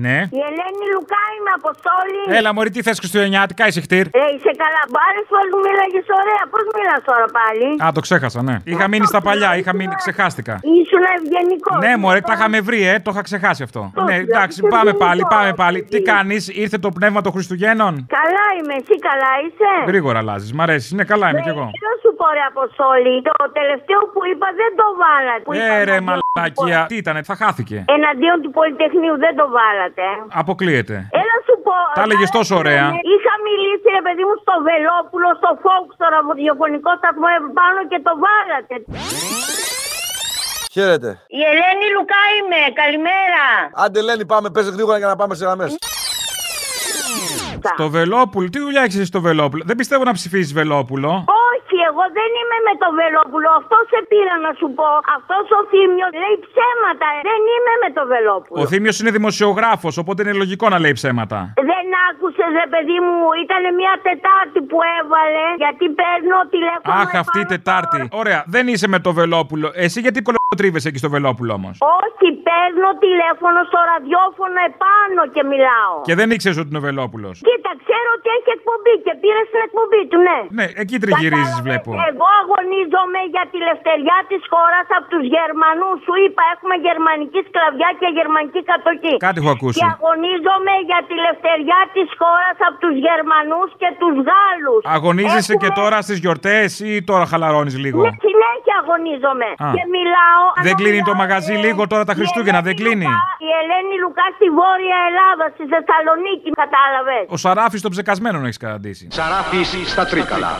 S3: Ναι.
S45: Η Ελένη Λουκά είμαι Αποστόλη.
S3: Έλα, Μωρή, τι θες Χριστουγεννιάτικα, είσαι χτύρ.
S45: Ε, είσαι καλά. Μπάρε φορέ μου μίλαγες ωραία. Πώς μιλά τώρα πάλι;
S3: Α, το ξέχασα, ναι. Είχα μείνει στα παλιά, είχα μείνει, ξεχάστηκα.
S45: Ήσουν ευγενικός.
S3: Ναι, μωρέ, τα είχαμε βρει, ε, το είχα ξεχάσει αυτό. Ναι, εντάξει, πάμε πάλι, πάμε πάλι. Τι κάνεις, ήρθε το πνεύμα των Χριστουγέννων;
S45: Καλά είμαι, εσύ καλά είσαι;
S3: Γρήγορα αλλάζεις, μ' αρέσει, ναι, καλά είμαι κι εγώ.
S45: Τι να σου πω, ρε Αποστόλη, το τελευταίο που είπα δεν το βάλατε. Που
S3: Ε,
S45: είπα
S3: ρε,
S45: εναντίον-
S3: μαλακία. Τι ήταν, θα χάθηκε.
S45: Εναντίον του Πολυτεχνείου δεν το βάλατε.
S3: Αποκλείεται.
S45: Έλα σου πω.
S3: Τα έλεγες τόσο ωραία.
S45: Είχα μιλήσει, ρε παιδί μου, στο Βελόπουλο, στο Fox, στο ραδιοφωνικό σταθμό επάνω και το βάλατε.
S46: Χαίρετε.
S45: Η Ελένη Λουκά είμαι. Καλημέρα.
S46: Άντε Ελένη πάμε, πες γρήγορα για να πάμε σε γραμμές.
S3: Στο Βελόπουλο, τι δουλειά έχεις στο Βελόπουλο; Δεν πιστεύω να ψηφίσει Βελόπουλο.
S45: Όχι, εγώ δεν είμαι με το Βελόπουλο. Αυτό σε πήρα να σου πω. Αυτός ο Θήμιος λέει ψέματα. Δεν είμαι με το Βελόπουλο.
S3: Ο Θήμιος είναι δημοσιογράφος, οπότε είναι λογικό να λέει ψέματα.
S45: Δεν άκουσε, ρε παιδί μου, ήταν μια Τετάρτη που έβαλε. Γιατί παίρνω τηλέφωνο.
S3: Αχ, αυτή η Τετάρτη. Ωραία, δεν είσαι με το Βελόπουλο. Εσύ γιατί κολοτρίβεσαι εκεί στο Βελόπουλο όμως.
S45: Όχι, παίρνω τηλέφωνο στο ραδιόφωνο επάνω και μιλάω.
S3: Και δεν ήξερες ότι είναι ο Βελόπουλος.
S45: Κοίτα, ξέρω ότι έχει εκπομπή και πήρε στην εκπομπή του, ναι.
S3: Ναι, εκεί τριγυρίζεις, βλέπω.
S45: Εγώ αγωνίζομαι για τη λευτεριά της χώρας από τους Γερμανούς. Σου είπα, έχουμε γερμανική σκλαβιά και γερμανική κατοχή.
S3: Κάτι έχω ακούσει.
S45: Και αγωνίζομαι για τη λευτεριά της χώρας από τους Γερμανούς και τους Γάλλους.
S3: Αγωνίζεσαι και τώρα στις γιορτές ή τώρα χαλαρώνεις λίγο;
S45: Ναι, συνέχεια αγωνίζομαι.
S3: Α.
S45: Και μιλάω.
S3: Δεν κλείνει το μαγαζί λίγο τώρα τα Χριστούγεννα, δεν κλείνει;
S45: Η Ελένη Λουκά στη Βόρεια Ελλάδα, στη Θεσσαλονίκη, κατάλαβες.
S3: Ο Σαράφης των ψεκασμένων έχεις καταντήσει.
S45: Σαράφη στα Τρίκαλα.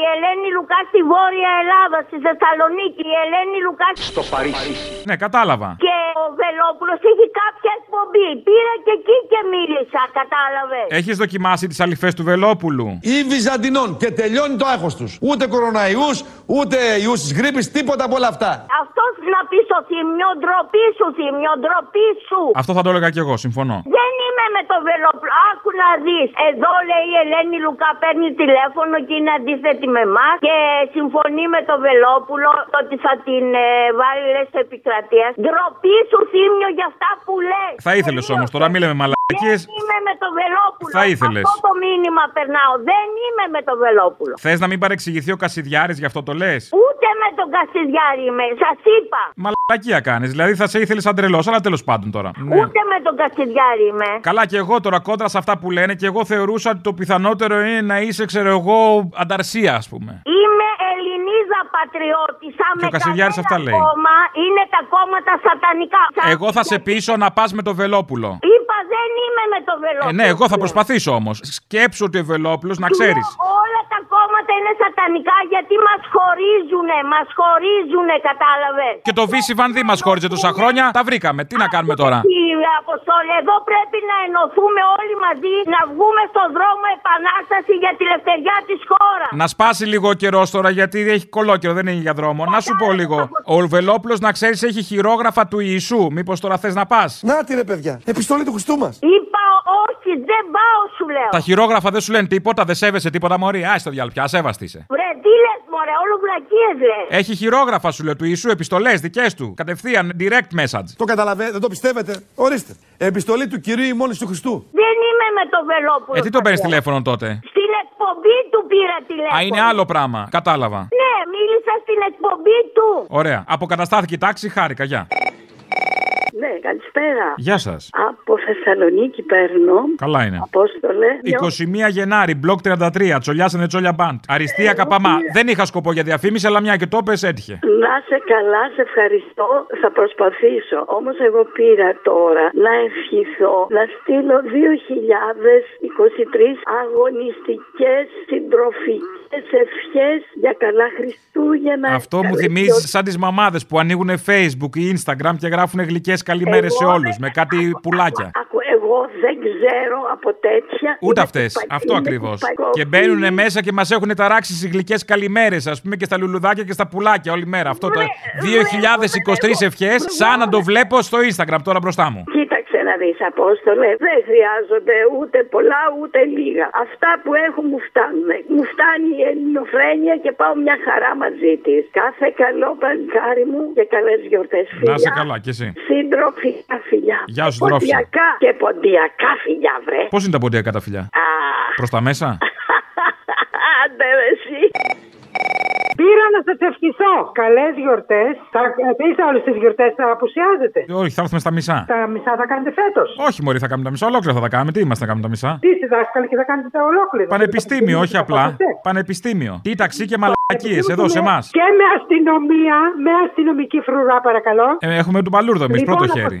S45: Η Ελένη Λουκά στη Βόρεια Ελλάδα, στη Θεσσαλονίκη. Η Ελένη Λουκά
S3: Στο Παρίσι. Ναι, κατάλαβα.
S45: Και ο Βελόπουλος έχει κάποια εκπομπή. Πήρα και εκεί και μίλησα, κατάλαβες.
S3: Έχεις δοκιμάσει τις αληφέ του Βελόπουλου;
S46: Ή Βυζαντινών και τελειώνει το άγχος τους. Ούτε κοροναϊούς, ούτε ιούς της γρήπης, τίποτα από όλα αυτά.
S45: Αυτός να πει στο θύμιο, ντροπή σου, θύμιο, ντροπή σου.
S3: Αυτό θα το έλεγα κι εγώ, συμφωνώ.
S45: Δεν είμαι με το Βελόπουλο. Άκου να δεις. Εδώ λέει η Ελένη Λουκά παίρνει τηλέφωνο και είναι αντίθετη με εμάς και συμφωνεί με το Βελόπουλο ότι θα την ε, βάλει λες επικρατείας. Ντροπή σου, θύμιο, για αυτά που λες.
S3: Θα ήθελες όμως τώρα, μην λέμε μαλακίες.
S45: Δεν είμαι με το Βελόπουλο.
S3: Θα ήθελες.
S45: Αυτό το μήνυμα περνάω. Δεν είμαι με το Βελόπουλο.
S3: Θες να μην παρεξηγηθεί ο Κασιδιάρης, γι' αυτό το λες;
S45: Ούτε με τον Κασιδιάρη είμαι. Σας είπα.
S3: Μαλακία κάνεις. Δηλαδή θα σε ήθελες σαν τρελός, αλλά τέλος πάντων τώρα. Ναι.
S45: Ούτε με τον Κασιδιάρη είμαι.
S3: Καλά και εγώ τώρα κόντρα σε αυτά που λένε και εγώ θεωρούσα ότι το πιθανότερο είναι να είσαι, ξέρω εγώ, ανταρσία, ας πούμε.
S45: Είμαι Ελληνίδα πατριώτησα
S3: Και ο
S45: με
S3: Κασιδιάρης
S45: κανένα
S3: αυτά λέει.
S45: κόμμα. Είναι τα κόμματα σατανικά.
S3: Εγώ θα σε πείσω να πας με το Βελόπουλο.
S45: Είπα δεν είμαι με το
S3: Ε,
S45: Βελόπουλο.
S3: ναι, εγώ θα προσπαθήσω όμως. Σκέψου ότι ο Βελόπουλος να ξέρεις.
S45: Όλα τα κόμματα είναι σατανικά γιατί μα χωρίζουνε. Μας χωρίζουνε, κατάλαβες;
S3: Και το Βύση Βανδί μας χώριζε τόσα χρόνια. Τα βρήκαμε. Τι να κάνουμε τώρα;
S45: Κύριε Αποστόλη, εδώ πρέπει να ενωθούμε όλοι μαζί, να βγούμε στον δρόμο επανάσταση για τη λευτεριά της χώρας.
S3: Να σπάσει λίγο ο καιρός τώρα γιατί έχει κολόκαιρο, δεν είναι για δρόμο. Να σου πω λίγο. Ο Βελόπουλο να ξέρεις έχει χειρόγραφα του Ιησού. Μήπως τώρα θες να πας;
S46: Να τη ρε παιδιά, επιστολή του Χριστού μας.
S45: Είπα όχι, δεν πάω σου λέω.
S3: Τα χειρόγραφα δεν σου λένε τίποτα, δεν σέβεσαι τίποτα, Μωρή. Α το διάλογο πια, ασέβαστη είσαι.
S45: Βρε, τι λες μωρέ, όλο βλακίες λες.
S3: Έχει χειρόγραφα σου λέω του Ιησού, επιστολές δικές του. Κατευθείαν, direct message.
S46: Το καταλαβαίνετε, δεν το πιστεύετε; Ορίστε. Επιστολή του κυρίου ημών του Χριστού.
S45: Δεν είμαι με το Βελόπουλο.
S3: Ε, τι τον παίρνεις
S45: πατέρα.
S3: τηλέφωνο τότε;
S45: Στην εκπομπή του πήρα τηλέφωνο.
S3: Α, είναι άλλο πράγμα. Κατάλαβα.
S45: Ναι, μίλησα στην εκπομπή του.
S3: Ωραία. Αποκαταστάθηκε η τάξη, χάρηκα. Γεια.
S47: Ναι, καλησπέρα.
S3: Γεια σας.
S47: Από
S48: Θεσσαλονίκη παίρνω.
S3: Καλά είναι.
S48: Απόστολε.
S3: 21 Γενάρη, μπλοκ 33, τσολιάσανε τσόλια μπαντ. Αριστεία καπαμά. Δεν είχα σκοπό για διαφήμιση, αλλά μια και το πες έτυχε.
S48: Να σε καλά, σε ευχαριστώ. Θα προσπαθήσω. Όμως, εγώ πήρα τώρα να ευχηθώ να στείλω 2023 αγωνιστικές συντροφικές ευχές για καλά Χριστούγεννα.
S3: Αυτό μου
S48: καλές
S3: θυμίζει
S48: γιορτές.
S3: σαν τις μαμάδες που ανοίγουν Facebook ή Instagram και γράφουν γλυκές καλημέρες σε
S48: Εγώ
S3: όλους με κάτι πουλάκια.
S48: Άκου, εγώ δεν ξέρω από τέτοια.
S3: Ούτε
S48: Είναι
S3: αυτές.
S48: του
S3: Αυτό
S48: είναι του
S3: ακριβώς.
S48: Παϊκού.
S3: Και μπαίνουν μέσα και μας έχουν ταράξεις στι γλυκέ καλημέρες, ας πούμε, και στα λουλουδάκια και στα πουλάκια όλη μέρα. Αυτό το 2023 ευχές, σαν να το βλέπω στο Instagram τώρα μπροστά μου.
S48: Κοίταξε να δεις Απόστολε, δεν χρειάζονται ούτε πολλά ούτε λίγα. Αυτά που έχω μου φτάνουν. Μου φτάνει η ελληνοφρένεια και πάω μια χαρά μαζί της. Κάθε καλό παλικάρι μου και καλές γιορτές φιλιά.
S3: Να είσαι καλά κι εσύ.
S48: Συντροφικά φιλιά.
S3: Γεια σου, συντρόφισσα.
S48: Ποντιακά και ποντιακά φιλιά βρε.
S3: Πώς είναι τα ποντιακά τα φιλιά, Προς τα μέσα; (laughs)
S48: Άντε ρε εσύ.
S28: Πήρα να σας ευχηθώ. Καλές γιορτές. Θα είστε όλες τις γιορτές, θα απουσιάζετε.
S3: Όχι, θα έρθουμε στα μισά.
S28: Τα μισά θα κάνετε φέτος.
S3: Όχι, Μωρή, θα κάνουμε τα μισά. Ολόκληρα θα τα κάνουμε. Τι είμαστε να κάνουμε τα μισά;
S28: Τι είστε δάσκαλοι και θα κάνετε τα ολόκληρα.
S3: Πανεπιστήμιο, όχι απλά. Πανεπιστήμιο. Τι ταξί και μαλακίες εδώ σε εμάς.
S28: Και με αστυνομία, με αστυνομική φρουρά, παρακαλώ.
S3: Ε, έχουμε τον Παλούρδο εμείς,
S28: Λοιπόν,
S3: πρώτο
S28: να-
S3: χέρι.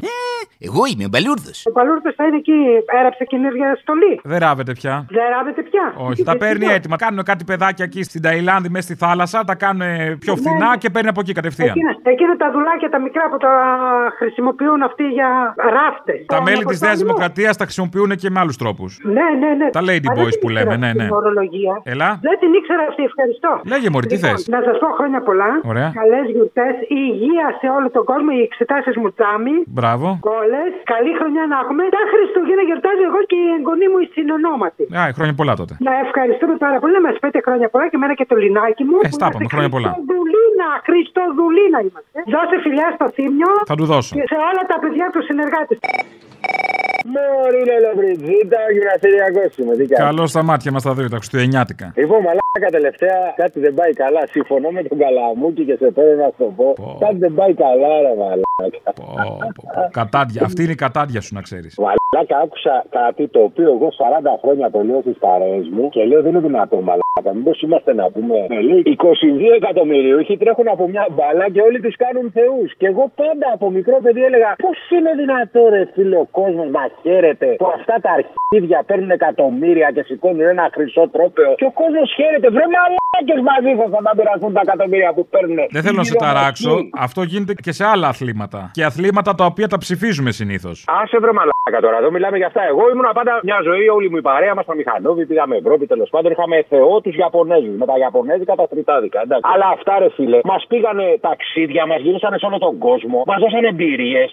S42: Εγώ είμαι ο Μπαλούρδος.
S28: Ο Παλούρδο θα είναι εκεί, έραψε καινούργια στολή.
S3: Δεν ράβεται πια.
S28: Δεν ράβετε πια.
S3: Όχι, τα παίρνει έτοιμα. Κάνουν κάτι παιδάκια εκεί στην Ταϊλάνδη μέσα στη θάλασσα, τα κάνουν πιο φθηνά και παίρνει από εκεί κατευθείαν.
S28: Εκείνα, εκείνα τα δουλάκια τα μικρά που τα χρησιμοποιούν αυτοί για ράφτες.
S3: Τα μέλη της Νέας Δημοκρατίας τα χρησιμοποιούν και με άλλους τρόπους.
S28: Ναι, ναι, ναι.
S3: Τα lady
S28: Α, δεν
S3: boys
S28: την
S3: που
S28: ήξερα
S3: λέμε, ναι,
S28: αυτή
S3: ναι.
S28: την ορολογία.
S3: Έλα.
S28: Δεν την ήξερα αυτή, ευχαριστώ.
S3: Λέγε Μωρή, τι
S28: Λοιπόν,
S3: θες;
S28: Να σας πω χρόνια πολλά.
S3: Ωραία.
S28: Καλές γιορτές, υγεία σε όλο τον κόσμο, οι εξετάσεις μου τσάμι.
S3: Μπράβο.
S28: Κόλλε, καλή χρονιά να έχουμε. Τα Χριστούγεννα γιορτάζω εγώ και η εγγονή μου η συνονόματη.
S3: Α, χρόνια πολλά τότε.
S28: Να ευχαριστούμε πάρα πολύ, να μας πείτε χρόνια πολλά και εμένα και το λινάκι μου.
S3: Ε,
S28: που
S3: στα
S28: είμαστε
S3: είπαμε, χρόνια πολλά.
S28: Χριστοδουλίνα, Χριστοδουλίνα είμαστε. Δώσε φιλιά στο θύμιο.
S3: Θα του δώσω.
S28: Και σε όλα τα παιδιά τους συνεργάτες.
S39: Μωρή λελομπριτζίτα, γυμναστηριακός είμαι. Τι κάνεις.
S3: Καλό στα μάτια μας τα δύο, τα Χριστουγεννιάτικα.
S39: Λοιπόν, μαλάκα τελευταία κάτι δεν πάει καλά. Συμφωνώ με τον Καλαμούκη και σε θέλω να σου το πω. Κάτι δεν πάει καλά, ρε μαλάκα.
S3: Κατάντια. Αυτή είναι η κατάντια σου να ξέρεις.
S39: Μαλάκα, άκουσα κάτι το οποίο εγώ 40 χρόνια το λέω στις παρέες μου και λέω δεν είναι δυνατό μαλάκα. Μήπως είμαστε να πούμε. Με λέει 22 εκατομμυρίουχοι τρέχουν από μια μπάλα και όλοι του κάνουν θεούς. Και εγώ πάντα από μικρό παιδί έλεγα πώς είναι δυνατό ρε φίλε ο κόσμος να χαίρεται που αυτά τα αρχίδια παίρνουν εκατομμύρια και σηκώνουν ένα χρυσό τρόπεο. Και ο κόσμος χαίρεται. Βρε μαλάκε μαζί σας θα πειραστούν τα εκατομμύρια που παίρνουν.
S3: Δεν θέλω να σε ταράξω. Αυτό γίνεται και σε άλλα αθλήματα. Και αθλήματα τα οποία τα ψηφίζουμε συνήθως.
S39: Άσε βρε μαλάκα τώρα, εδώ μιλάμε για αυτά. Εγώ ήμουν πάντα μια ζωή, όλη μου η παρέα μας στα μηχανόβη, πήγαμε Ευρώπη τέλος πάντων. Είχαμε θεό τους Ιαπωνέζους με τα Ιαπωνέζικα τα τριτάδικα. Εντάξει. Αλλά αυτά ρε φίλε, μας πήγανε ταξίδια, μας γυρίσανε σε όλο τον κόσμο, μας δώσανε εμπειρίες.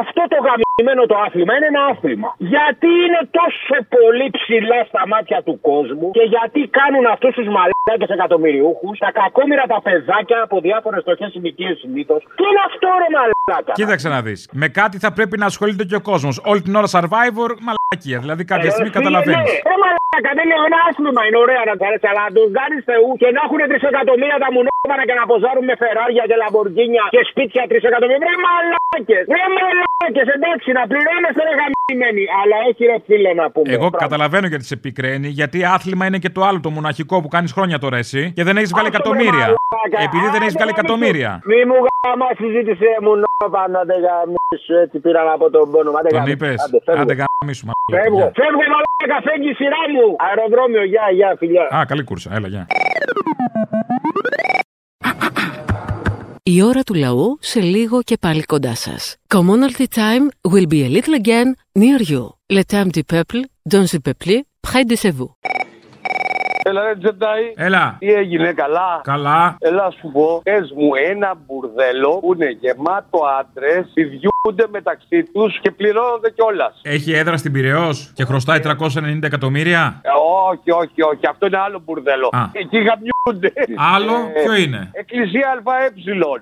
S39: Αυτό το γαμμένο το άθλημα είναι ένα άθλημα. Γιατί είναι τόσο πολύ ψηλά στα μάτια του κόσμου και γιατί κάνουν αυτούς τους μαλάκες εκατομμυριούχου, τα κακόμοιρα τα παιδάκια από διάφορες φτωχέ ηλικίε συνήθως. Τι είναι αυτό ρε μαλάκα;
S3: Κοίταξε να δεις. Με κάτι θα πρέπει να ασχολείται και ο κόσμος. Όλη την ώρα survivor, μαλακία. Δηλαδή κάποια στιγμή καταλαβαίνεις.
S39: Ε, μαλάκα, δεν είναι ένα άθλημα, είναι ωραία να του αρέσει, αλλά να τους κάνεις θεούς και να έχουν τρισεκατομμύρια τα μουνόβανα και να ποζάρουν με φεράρια και λαμπορκίνια και σπίτια τρισεκατομμύρια. Βρε μαλάκες! Βρε μαλάκες! Εντάξει, να πληρώνεστε ρε γαμμένοι. Αλλά έχει ρε φίλε να πούμε.
S3: Εγώ καταλαβαίνω γιατί σε πικραίνει, γιατί άθλημα είναι και το άλλο το μοναχικό που κάνεις χρόνια τώρα εσύ και δεν έχεις βγάλει εκατομμύρια. Επειδή δεν έχεις βγάλει εκατομμύρια.
S39: Μη μου γάμας συζήτησε μουνόβανα, δεν γαμίσου έτσι πήραν από τον πόνο. Άντε,
S3: Τον
S39: γαμίσου.
S3: είπες.
S39: Άντε, φεύγω.
S3: Άντε γάμισου,
S39: Φεύγω, φεύγω μαλάκα, φεύγει η σειρά μου. Αεροδρόμιο, γεια, γεια, φιλιά.
S3: Α, καλή κούρσα. Έλα, γεια.
S1: Η ώρα του λαού σε λίγο και πάλι κοντά σας. Commonalty time will be a little again near you. Le temps du peuple, dans le peuple, près de chez vous.
S18: Έλα, ρε Τζεντάι.
S3: Έλα.
S18: Τι έγινε, καλά;
S3: Καλά.
S18: Έλα, σου πω, πες μου ένα μπουρδέλο που είναι γεμάτο άντρες, πηδιούνται μεταξύ τους και πληρώνονται κιόλας.
S3: Έχει έδρα στην Πυραιός και χρωστάει 390 εκατομμύρια;
S18: Ε, όχι, όχι, όχι. Αυτό είναι άλλο μπουρδέλο.
S3: Α.
S18: Εκεί γαμιούνται Κούνε.
S3: Άλλο,
S18: Ε,
S3: ποιο είναι;
S18: Εκκλησία ΑΕ.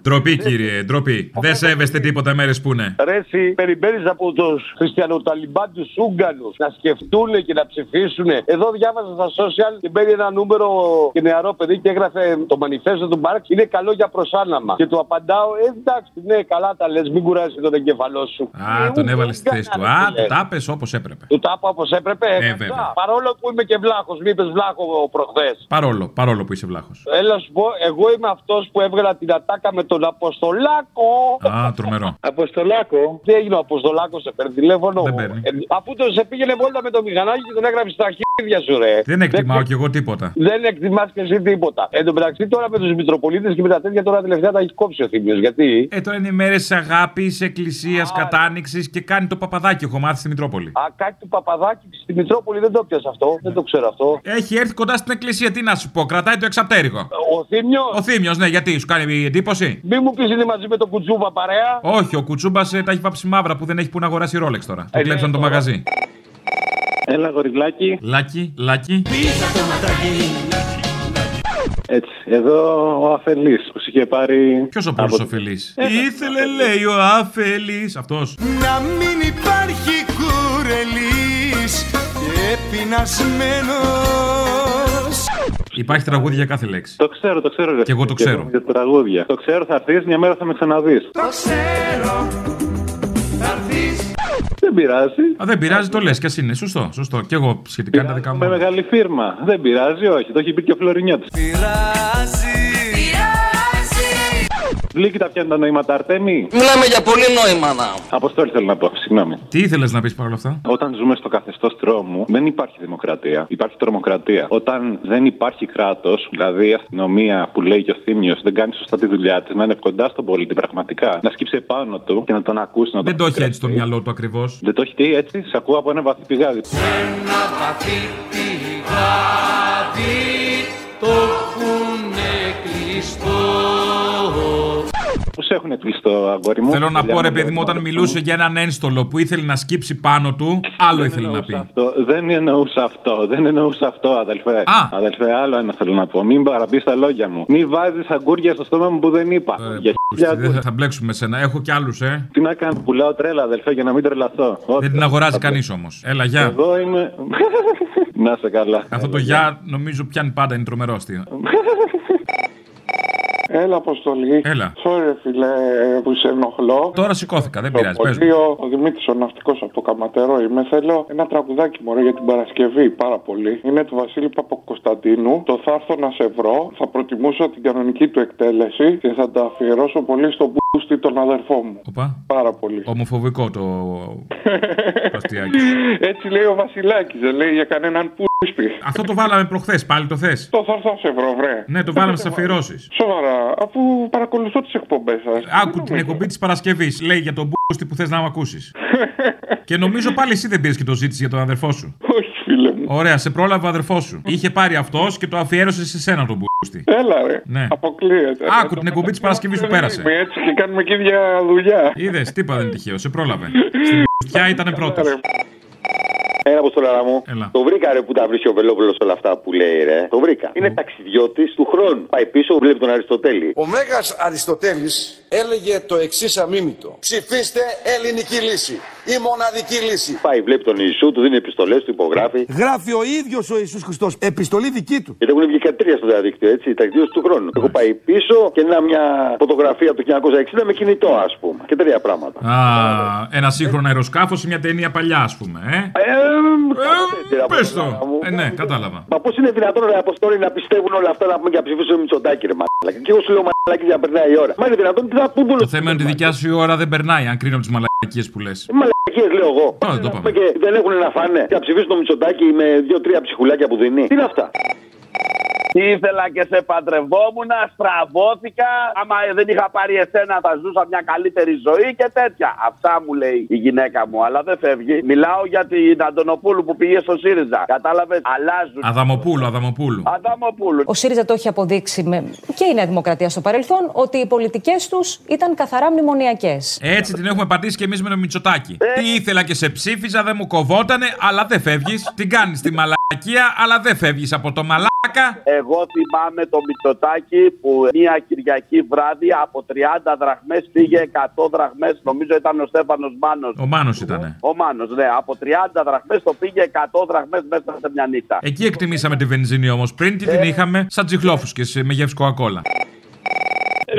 S3: Ντροπή, κύριε, ντροπή. Δεν σέβεστε τίποτα μέρες που είναι.
S18: Ρε, εσύ περιμένεις από τους χριστιανοταλιμπάν τους Ούγγανους να σκεφτούν και να ψηφίσουν. Εδώ διάβαζα στα social και μπαίνει ένα νούμερο και νεαρό παιδί και έγραφε το μανιφέστο του Μάρξ. Είναι καλό για προσάναμα. Και του απαντάω, ε, εντάξει, ναι, καλά τα λες, μην κουράζεις τον εγκεφαλό σου.
S3: Α, τον έβαλες στη θέση του. Α, του τα πες όπως έπρεπε.
S18: Του τα είπα όπως έπρεπε.
S3: Ε,
S18: Ε,
S3: βέβαια.
S18: Παρόλο που είμαι και βλάχος, μη είπε βλάχο προχθές.
S3: Παρόλο, παρόλο που είσαι βλάχο.
S18: Έλα να σου πω, εγώ είμαι αυτός που έβγαλα την ατάκα με τον Αποστολάκο.
S3: Α, τρομερό.
S18: Αποστολάκο. Τι έγινε ο Αποστολάκος, σε παίρνει τηλέφωνο;
S3: Δεν παίρνει.
S18: Ε, αφού τον σε πήγαινε βόλτα με το μηχανάκι και τον έγραψε στα αρχίδια σου, ρε.
S3: Δεν εκτιμάω κι εγώ τίποτα.
S18: Δεν εκτιμά και εσύ τίποτα. Εν τω μεταξύ τώρα με τους Μητροπολίτες και με τα τέτοια τώρα τελευταία τα έχει κόψει ο Θήμιος. Γιατί;
S3: Ε, τώρα είναι μέρες αγάπης, εκκλησίας, κατάνοιξη και κάνει το παπαδάκι. Έχω μάθει στη Μητρόπολη.
S18: Α, κάτι του Παπαδάκη στη Μητρόπολη δεν το πιάσα αυτό. Δεν το ξέρω αυτό.
S3: Έχει έρθει κοντά στην εκκλησία, τι να σου πω, κρατάει το εξαπτέρυγο.
S18: Ο Θήμιος.
S3: Ο Θήμιος, ναι, γιατί σου κάνει εντύπωση;
S18: Μη μου πεις είναι μαζί με τον Κουτσούβα παρέα.
S3: Όχι, ο Κουτσούμπας ε, τα έχει βάψει μαύρα που δεν έχει που να αγοράσει ρόλεξ τώρα. Του
S18: ναι,
S3: κλέψαν το
S18: τώρα.
S3: μαγαζί.
S28: Έλα, γοριλάκι.
S3: Λάκι, λάκι.
S28: Έτσι. Εδώ ο αφελής που σου είχε πάρει.
S3: Ποιος ο πρώτο ωφελή. Ήθελε, λέει ο Αφελής. Αυτός.
S35: Να μην υπάρχει κουρελής και πεινασμένος
S3: Υπάρχει τραγούδι για κάθε λέξη.
S28: Το ξέρω, το ξέρω. ρε.
S3: Και εγώ το ξέρω.
S28: Για τα τραγούδια. Το ξέρω, θα έρθεις, μια μέρα θα με ξαναδείς.
S35: Το ξέρω Θα έρθεις
S28: Δεν πειράζει.
S3: Α, δεν πειράζει, το λες κι ας είναι. Σωστό, σωστό. Και εγώ σχετικά είναι τα δικά μου.
S28: Με μεγάλη φίρμα. Δεν πειράζει, όχι. Το έχει πει και ο Φλωρινιώτης.
S35: Πειράζει
S28: Βλήκη τα πιάνει τα νοήματα, Αρτέμι;
S35: Μιλάμε για πολύ νόημα να
S28: Αποστόλη θέλω να πω, συγγνώμη.
S3: Τι ήθελες να πεις παρόλα αυτά;
S28: Όταν ζούμε στο καθεστώς τρόμου, δεν υπάρχει δημοκρατία. Υπάρχει τρομοκρατία. Όταν δεν υπάρχει κράτος, δηλαδή η αστυνομία που λέει και ο Θήμιος δεν κάνει σωστά τη δουλειά της, να είναι κοντά στον πολίτη πραγματικά, να σκύψει επάνω του και να τον ακούσει. Να
S3: Δεν το έχει έτσι στο μυαλό του ακριβώς.
S28: Δεν το έχει τι έτσι, σε ακούω από ένα βαθύ πηγάδι.
S35: Ένα βαθύ πηγάδι Το έχουνε κλειστό
S28: Πώς έχουν κλειστό, αγόρι μου;
S3: Θέλω να
S28: Δουλειά
S3: πω, ρε
S28: μου,
S3: παιδί μου, όταν μιλούσε για έναν ένστολο που ήθελε να σκύψει πάνω του, άλλο ήθελε να πει.
S28: Αυτό, δεν εννοούσα αυτό, δεν εννοούσα αυτό, αδελφέ. Αδελφέ, άλλο ένα θέλω να πω. Μην παραπείς τα λόγια μου. Μην βάζεις αγκούρια στο στόμα μου που δεν είπα. για χίλια
S3: Δεν θα, θα μπλέξουμε με σένα. Έχω κι άλλους, ε.
S28: Τι να κάνω, πουλάω τρέλα, αδελφέ, για να μην τρελαθώ.
S3: Δεν την αγοράζει κανείς όμως. Έλα, γεια.
S28: Εγώ είμαι. (laughs) να σε καλά.
S3: Αυτό το γεια νομίζω πιάνει πάντα, είναι τρομερό αστείο. (laughs)
S49: Έλα, Αποστολή.
S3: Έλα.
S49: Sorry, φίλε, που σε ενοχλώ.
S3: Τώρα σηκώθηκα, δεν πειράζει. Πες μου.
S49: Πολύο, ο Δημήτρης ο ναυτικός από το Καματερό είμαι. Θέλω ένα τραγουδάκι μωρέ για την Παρασκευή, πάρα πολύ. Είναι του Βασίλη Παπακοσταντίνου. Το θα έρθω να σε βρω. Θα προτιμούσα την κανονική του εκτέλεση και θα τα αφιερώσω πολύ στον μπούστι τον αδερφό μου.
S3: Οπα.
S49: Πάρα πολύ.
S3: Ομοφοβικό το (laughs) αστιάκι.
S49: Έτσι λέει ο Βασιλάκης, δεν λέει για κανέναν πούστη.
S3: Αυτό το βάλαμε προχθές, πάλι το θες;
S49: Το θα έρθω να σε βρω, βρε.
S3: Ναι, το βάλαμε στι αφιερώσεις.
S49: Σοβαρά, αφού παρακολουθώ τις εκπομπές σας.
S3: Άκου την εκπομπή της Παρασκευής. Λέει για τον μπούστι που θες να μ' ακούσεις. (laughs) και νομίζω πάλι εσύ δεν πήρες και το ζήτηση για τον αδερφό σου.
S49: Όχι, φίλε μου.
S3: Ωραία, σε πρόλαβε ο αδερφός σου. Είχε πάρει αυτός και το αφιέρωσε σε σένα τον μπούστι.
S49: Έλα, ρε.
S3: Ναι.
S49: Αποκλείεται.
S3: Άκου την εκπομπή της Παρασκευής που πέρασε.
S49: Είμαι έτσι και κάνουμε και ίδια δουλειά.
S3: Είδες, τίποτα δεν είναι τυχαίο, σε πρόλαβε. Στην μπουστιά ήταν πρώτος;
S31: Ένα αποστολάρα μου.
S3: Έλα.
S31: Το βρήκα ρε που τα βρίσκει ο Βελόπουλος όλα αυτά που λέει ρε. Το βρήκα. Είναι ταξιδιώτης του χρόνου. Πάει πίσω, βλέπει τον Αριστοτέλη.
S30: Ο Μέγας Αριστοτέλης έλεγε το εξής αμίμητο. Ψηφίστε ελληνική λύση. Η μοναδική λύση.
S31: Πάει, βλέπει τον Ιησού, του δίνει επιστολές, του υπογράφει.
S35: Γράφει ο ίδιος ο Ιησούς Χριστός επιστολή δική του.
S31: Γιατί έχουν βγει και τρία στο διαδίκτυο, έτσι, ταξιδιώτη του χρόνου. Έχω πάει πίσω και να μια φωτογραφία από το 1960 με κινητό, ας πούμε. Και τρία πράγματα.
S3: Α, ένα σύγχρονο αεροσκάφος σε μια ταινία παλιά, ας πούμε. Ε,
S31: Ε,
S3: Πες το. Ε, ναι, κατάλαβα.
S31: Μα πώς είναι δυνατόν ρε Αποστόλη να πιστεύουν όλα αυτά να πούμε και να ψηφίσουν με Μητσοτάκη ρε μαλάκα. Και εγώ σου λέω μαλάκι για να περνάει η ώρα. Μα είναι δυνατόν τι θα πούν
S3: Το θέμα είναι ότι η δικιά σου η ώρα δεν περνάει, αν κρίνω από τις μαλακίες που λες.
S31: Μαλακίες λέω εγώ.
S3: Ω, δεν το είπαμε.
S31: Και δεν έχουν να φάνε. Και να ψηφίσουν το Μητσοτάκη με δύο-τρία ψυχουλάκια που δίνει. Τι είναι αυτά;
S50: Ήθελα και σε παντρευόμουν, στραβώθηκα. Άμα δεν είχα πάρει εσένα, θα ζούσα μια καλύτερη ζωή και τέτοια. Αυτά μου λέει η γυναίκα μου, αλλά δεν φεύγει. Μιλάω για την Αντωνοπούλου που πήγε στο ΣΥΡΙΖΑ. Κατάλαβες, αλλάζουν.
S3: Αδαμοπούλου, Αδαμοπούλου.
S50: Αδαμοπούλου.
S19: Ο ΣΥΡΙΖΑ το έχει αποδείξει με... και η Νέα Δημοκρατία στο παρελθόν ότι οι πολιτικές τους ήταν καθαρά μνημονιακές.
S3: Έτσι την έχουμε πατήσει και εμείς με το Μητσοτάκι. Τι ήθελα και σε ψήφιζα, δεν μου κοβότανε, αλλά δεν φεύγεις. Την κάνεις τη μαλακία μαλακία, αλλά δεν φεύγεις από το μαλάκα.
S18: Εγώ θυμάμαι το Μητσοτάκι που μια Κυριακή βράδυ από 30 δραχμές πήγε 100 δραχμές. Νομίζω ήταν ο Στέφανος Μάνος.
S3: Ο Μάνος ήταν.
S18: Ο Μάνος, ναι. Από 30 δραχμές το πήγε 100 δραχμές μέσα σε μια νύχτα.
S3: Εκεί εκτιμήσαμε τη βενζίνη όμως. Πριν τι την είχαμε, σαν τσιχλόφουσκες με γεύση κοκακόλα.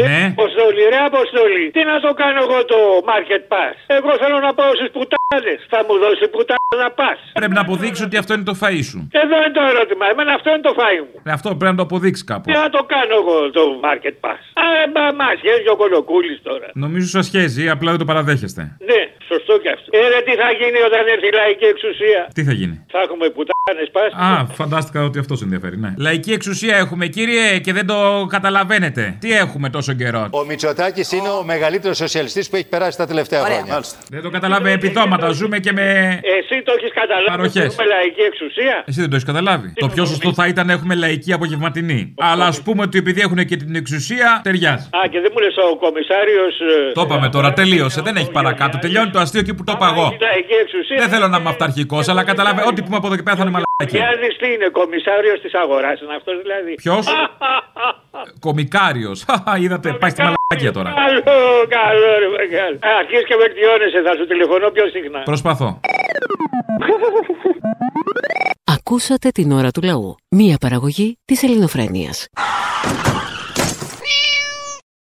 S3: Ναι.
S51: Αποστολή, ρε Αποστολή. Τι να το κάνω εγώ το market pass; Εγώ θέλω να πάω στις πουτάδε. Θα μου δώσει πουτάδα να πας.
S3: Πρέπει να αποδείξει ότι αυτό είναι το φαΐ σου.
S51: Εδώ είναι το ερώτημα. Εμένα αυτό είναι το φάι μου.
S3: Ε, Αυτό πρέπει να το αποδείξεις κάπου.
S51: Τι να το κάνω εγώ το market pass; Α, μα, μα σχέζει ο κολοκούλη τώρα.
S3: Νομίζω σας σχέζει, απλά δεν το παραδέχεστε.
S51: Ναι, σωστό κι αυτό. Ε, ρε, τι θα γίνει όταν έρθει η λαϊκή εξουσία;
S3: Τι θα γίνει;
S51: Θα έχουμε πουτάνες πας.
S3: Α, φαντάστηκα ότι αυτός σε ενδιαφέρει, ναι. Λαϊκή εξουσία έχουμε, κύριε, και δεν το καταλαβαίνετε. Τι έχουμε τόσο καιρό.
S52: Ο Μητσοτάκη είναι ο μεγαλύτερο σοσιαλιστή που έχει περάσει τα τελευταία χρόνια.
S3: Δεν το καταλάβει επιδόματα. Ζούμε και με.
S51: Εσύ το έχει καταλάβει.
S3: Παροχές.
S51: ότι Έχουμε λαϊκή εξουσία.
S3: Εσύ δεν το έχει καταλάβει. Το πιο σωστό θα ήταν να έχουμε λαϊκή απογευματινή. Αλλά α πούμε ότι επειδή έχουν και την εξουσία, ταιριάζει.
S51: Α, και δεν μου λε ο κομισάριο.
S3: Το είπαμε τώρα, τελείωσε. Δεν έχει παρακάτω. Τελειώνει το αστείο εκεί που το είπα εγώ.
S51: Λαϊκή εξουσία.
S3: Δεν θέλω να είμαι αυταρχικό, αλλά καταλάβει ό,τι πούμε από εδώ και πέρα θα είναι μαλακία.
S51: Για δεις τι είναι, κομισάριο τη αγορά είναι αυτό δηλαδή.
S3: Ποιο? Κομικάριο. Είδατε, πάει στη μαλακία τώρα.
S51: Καλό, καλό, ρε μεγάλο. Αρχίζεις και βελτιώνεσαι, θα σου τηλεφωνώ πιο συχνά.
S3: Προσπαθώ.
S1: Ακούσατε την ώρα του λαού. Μία παραγωγή της ελληνοφρένειας.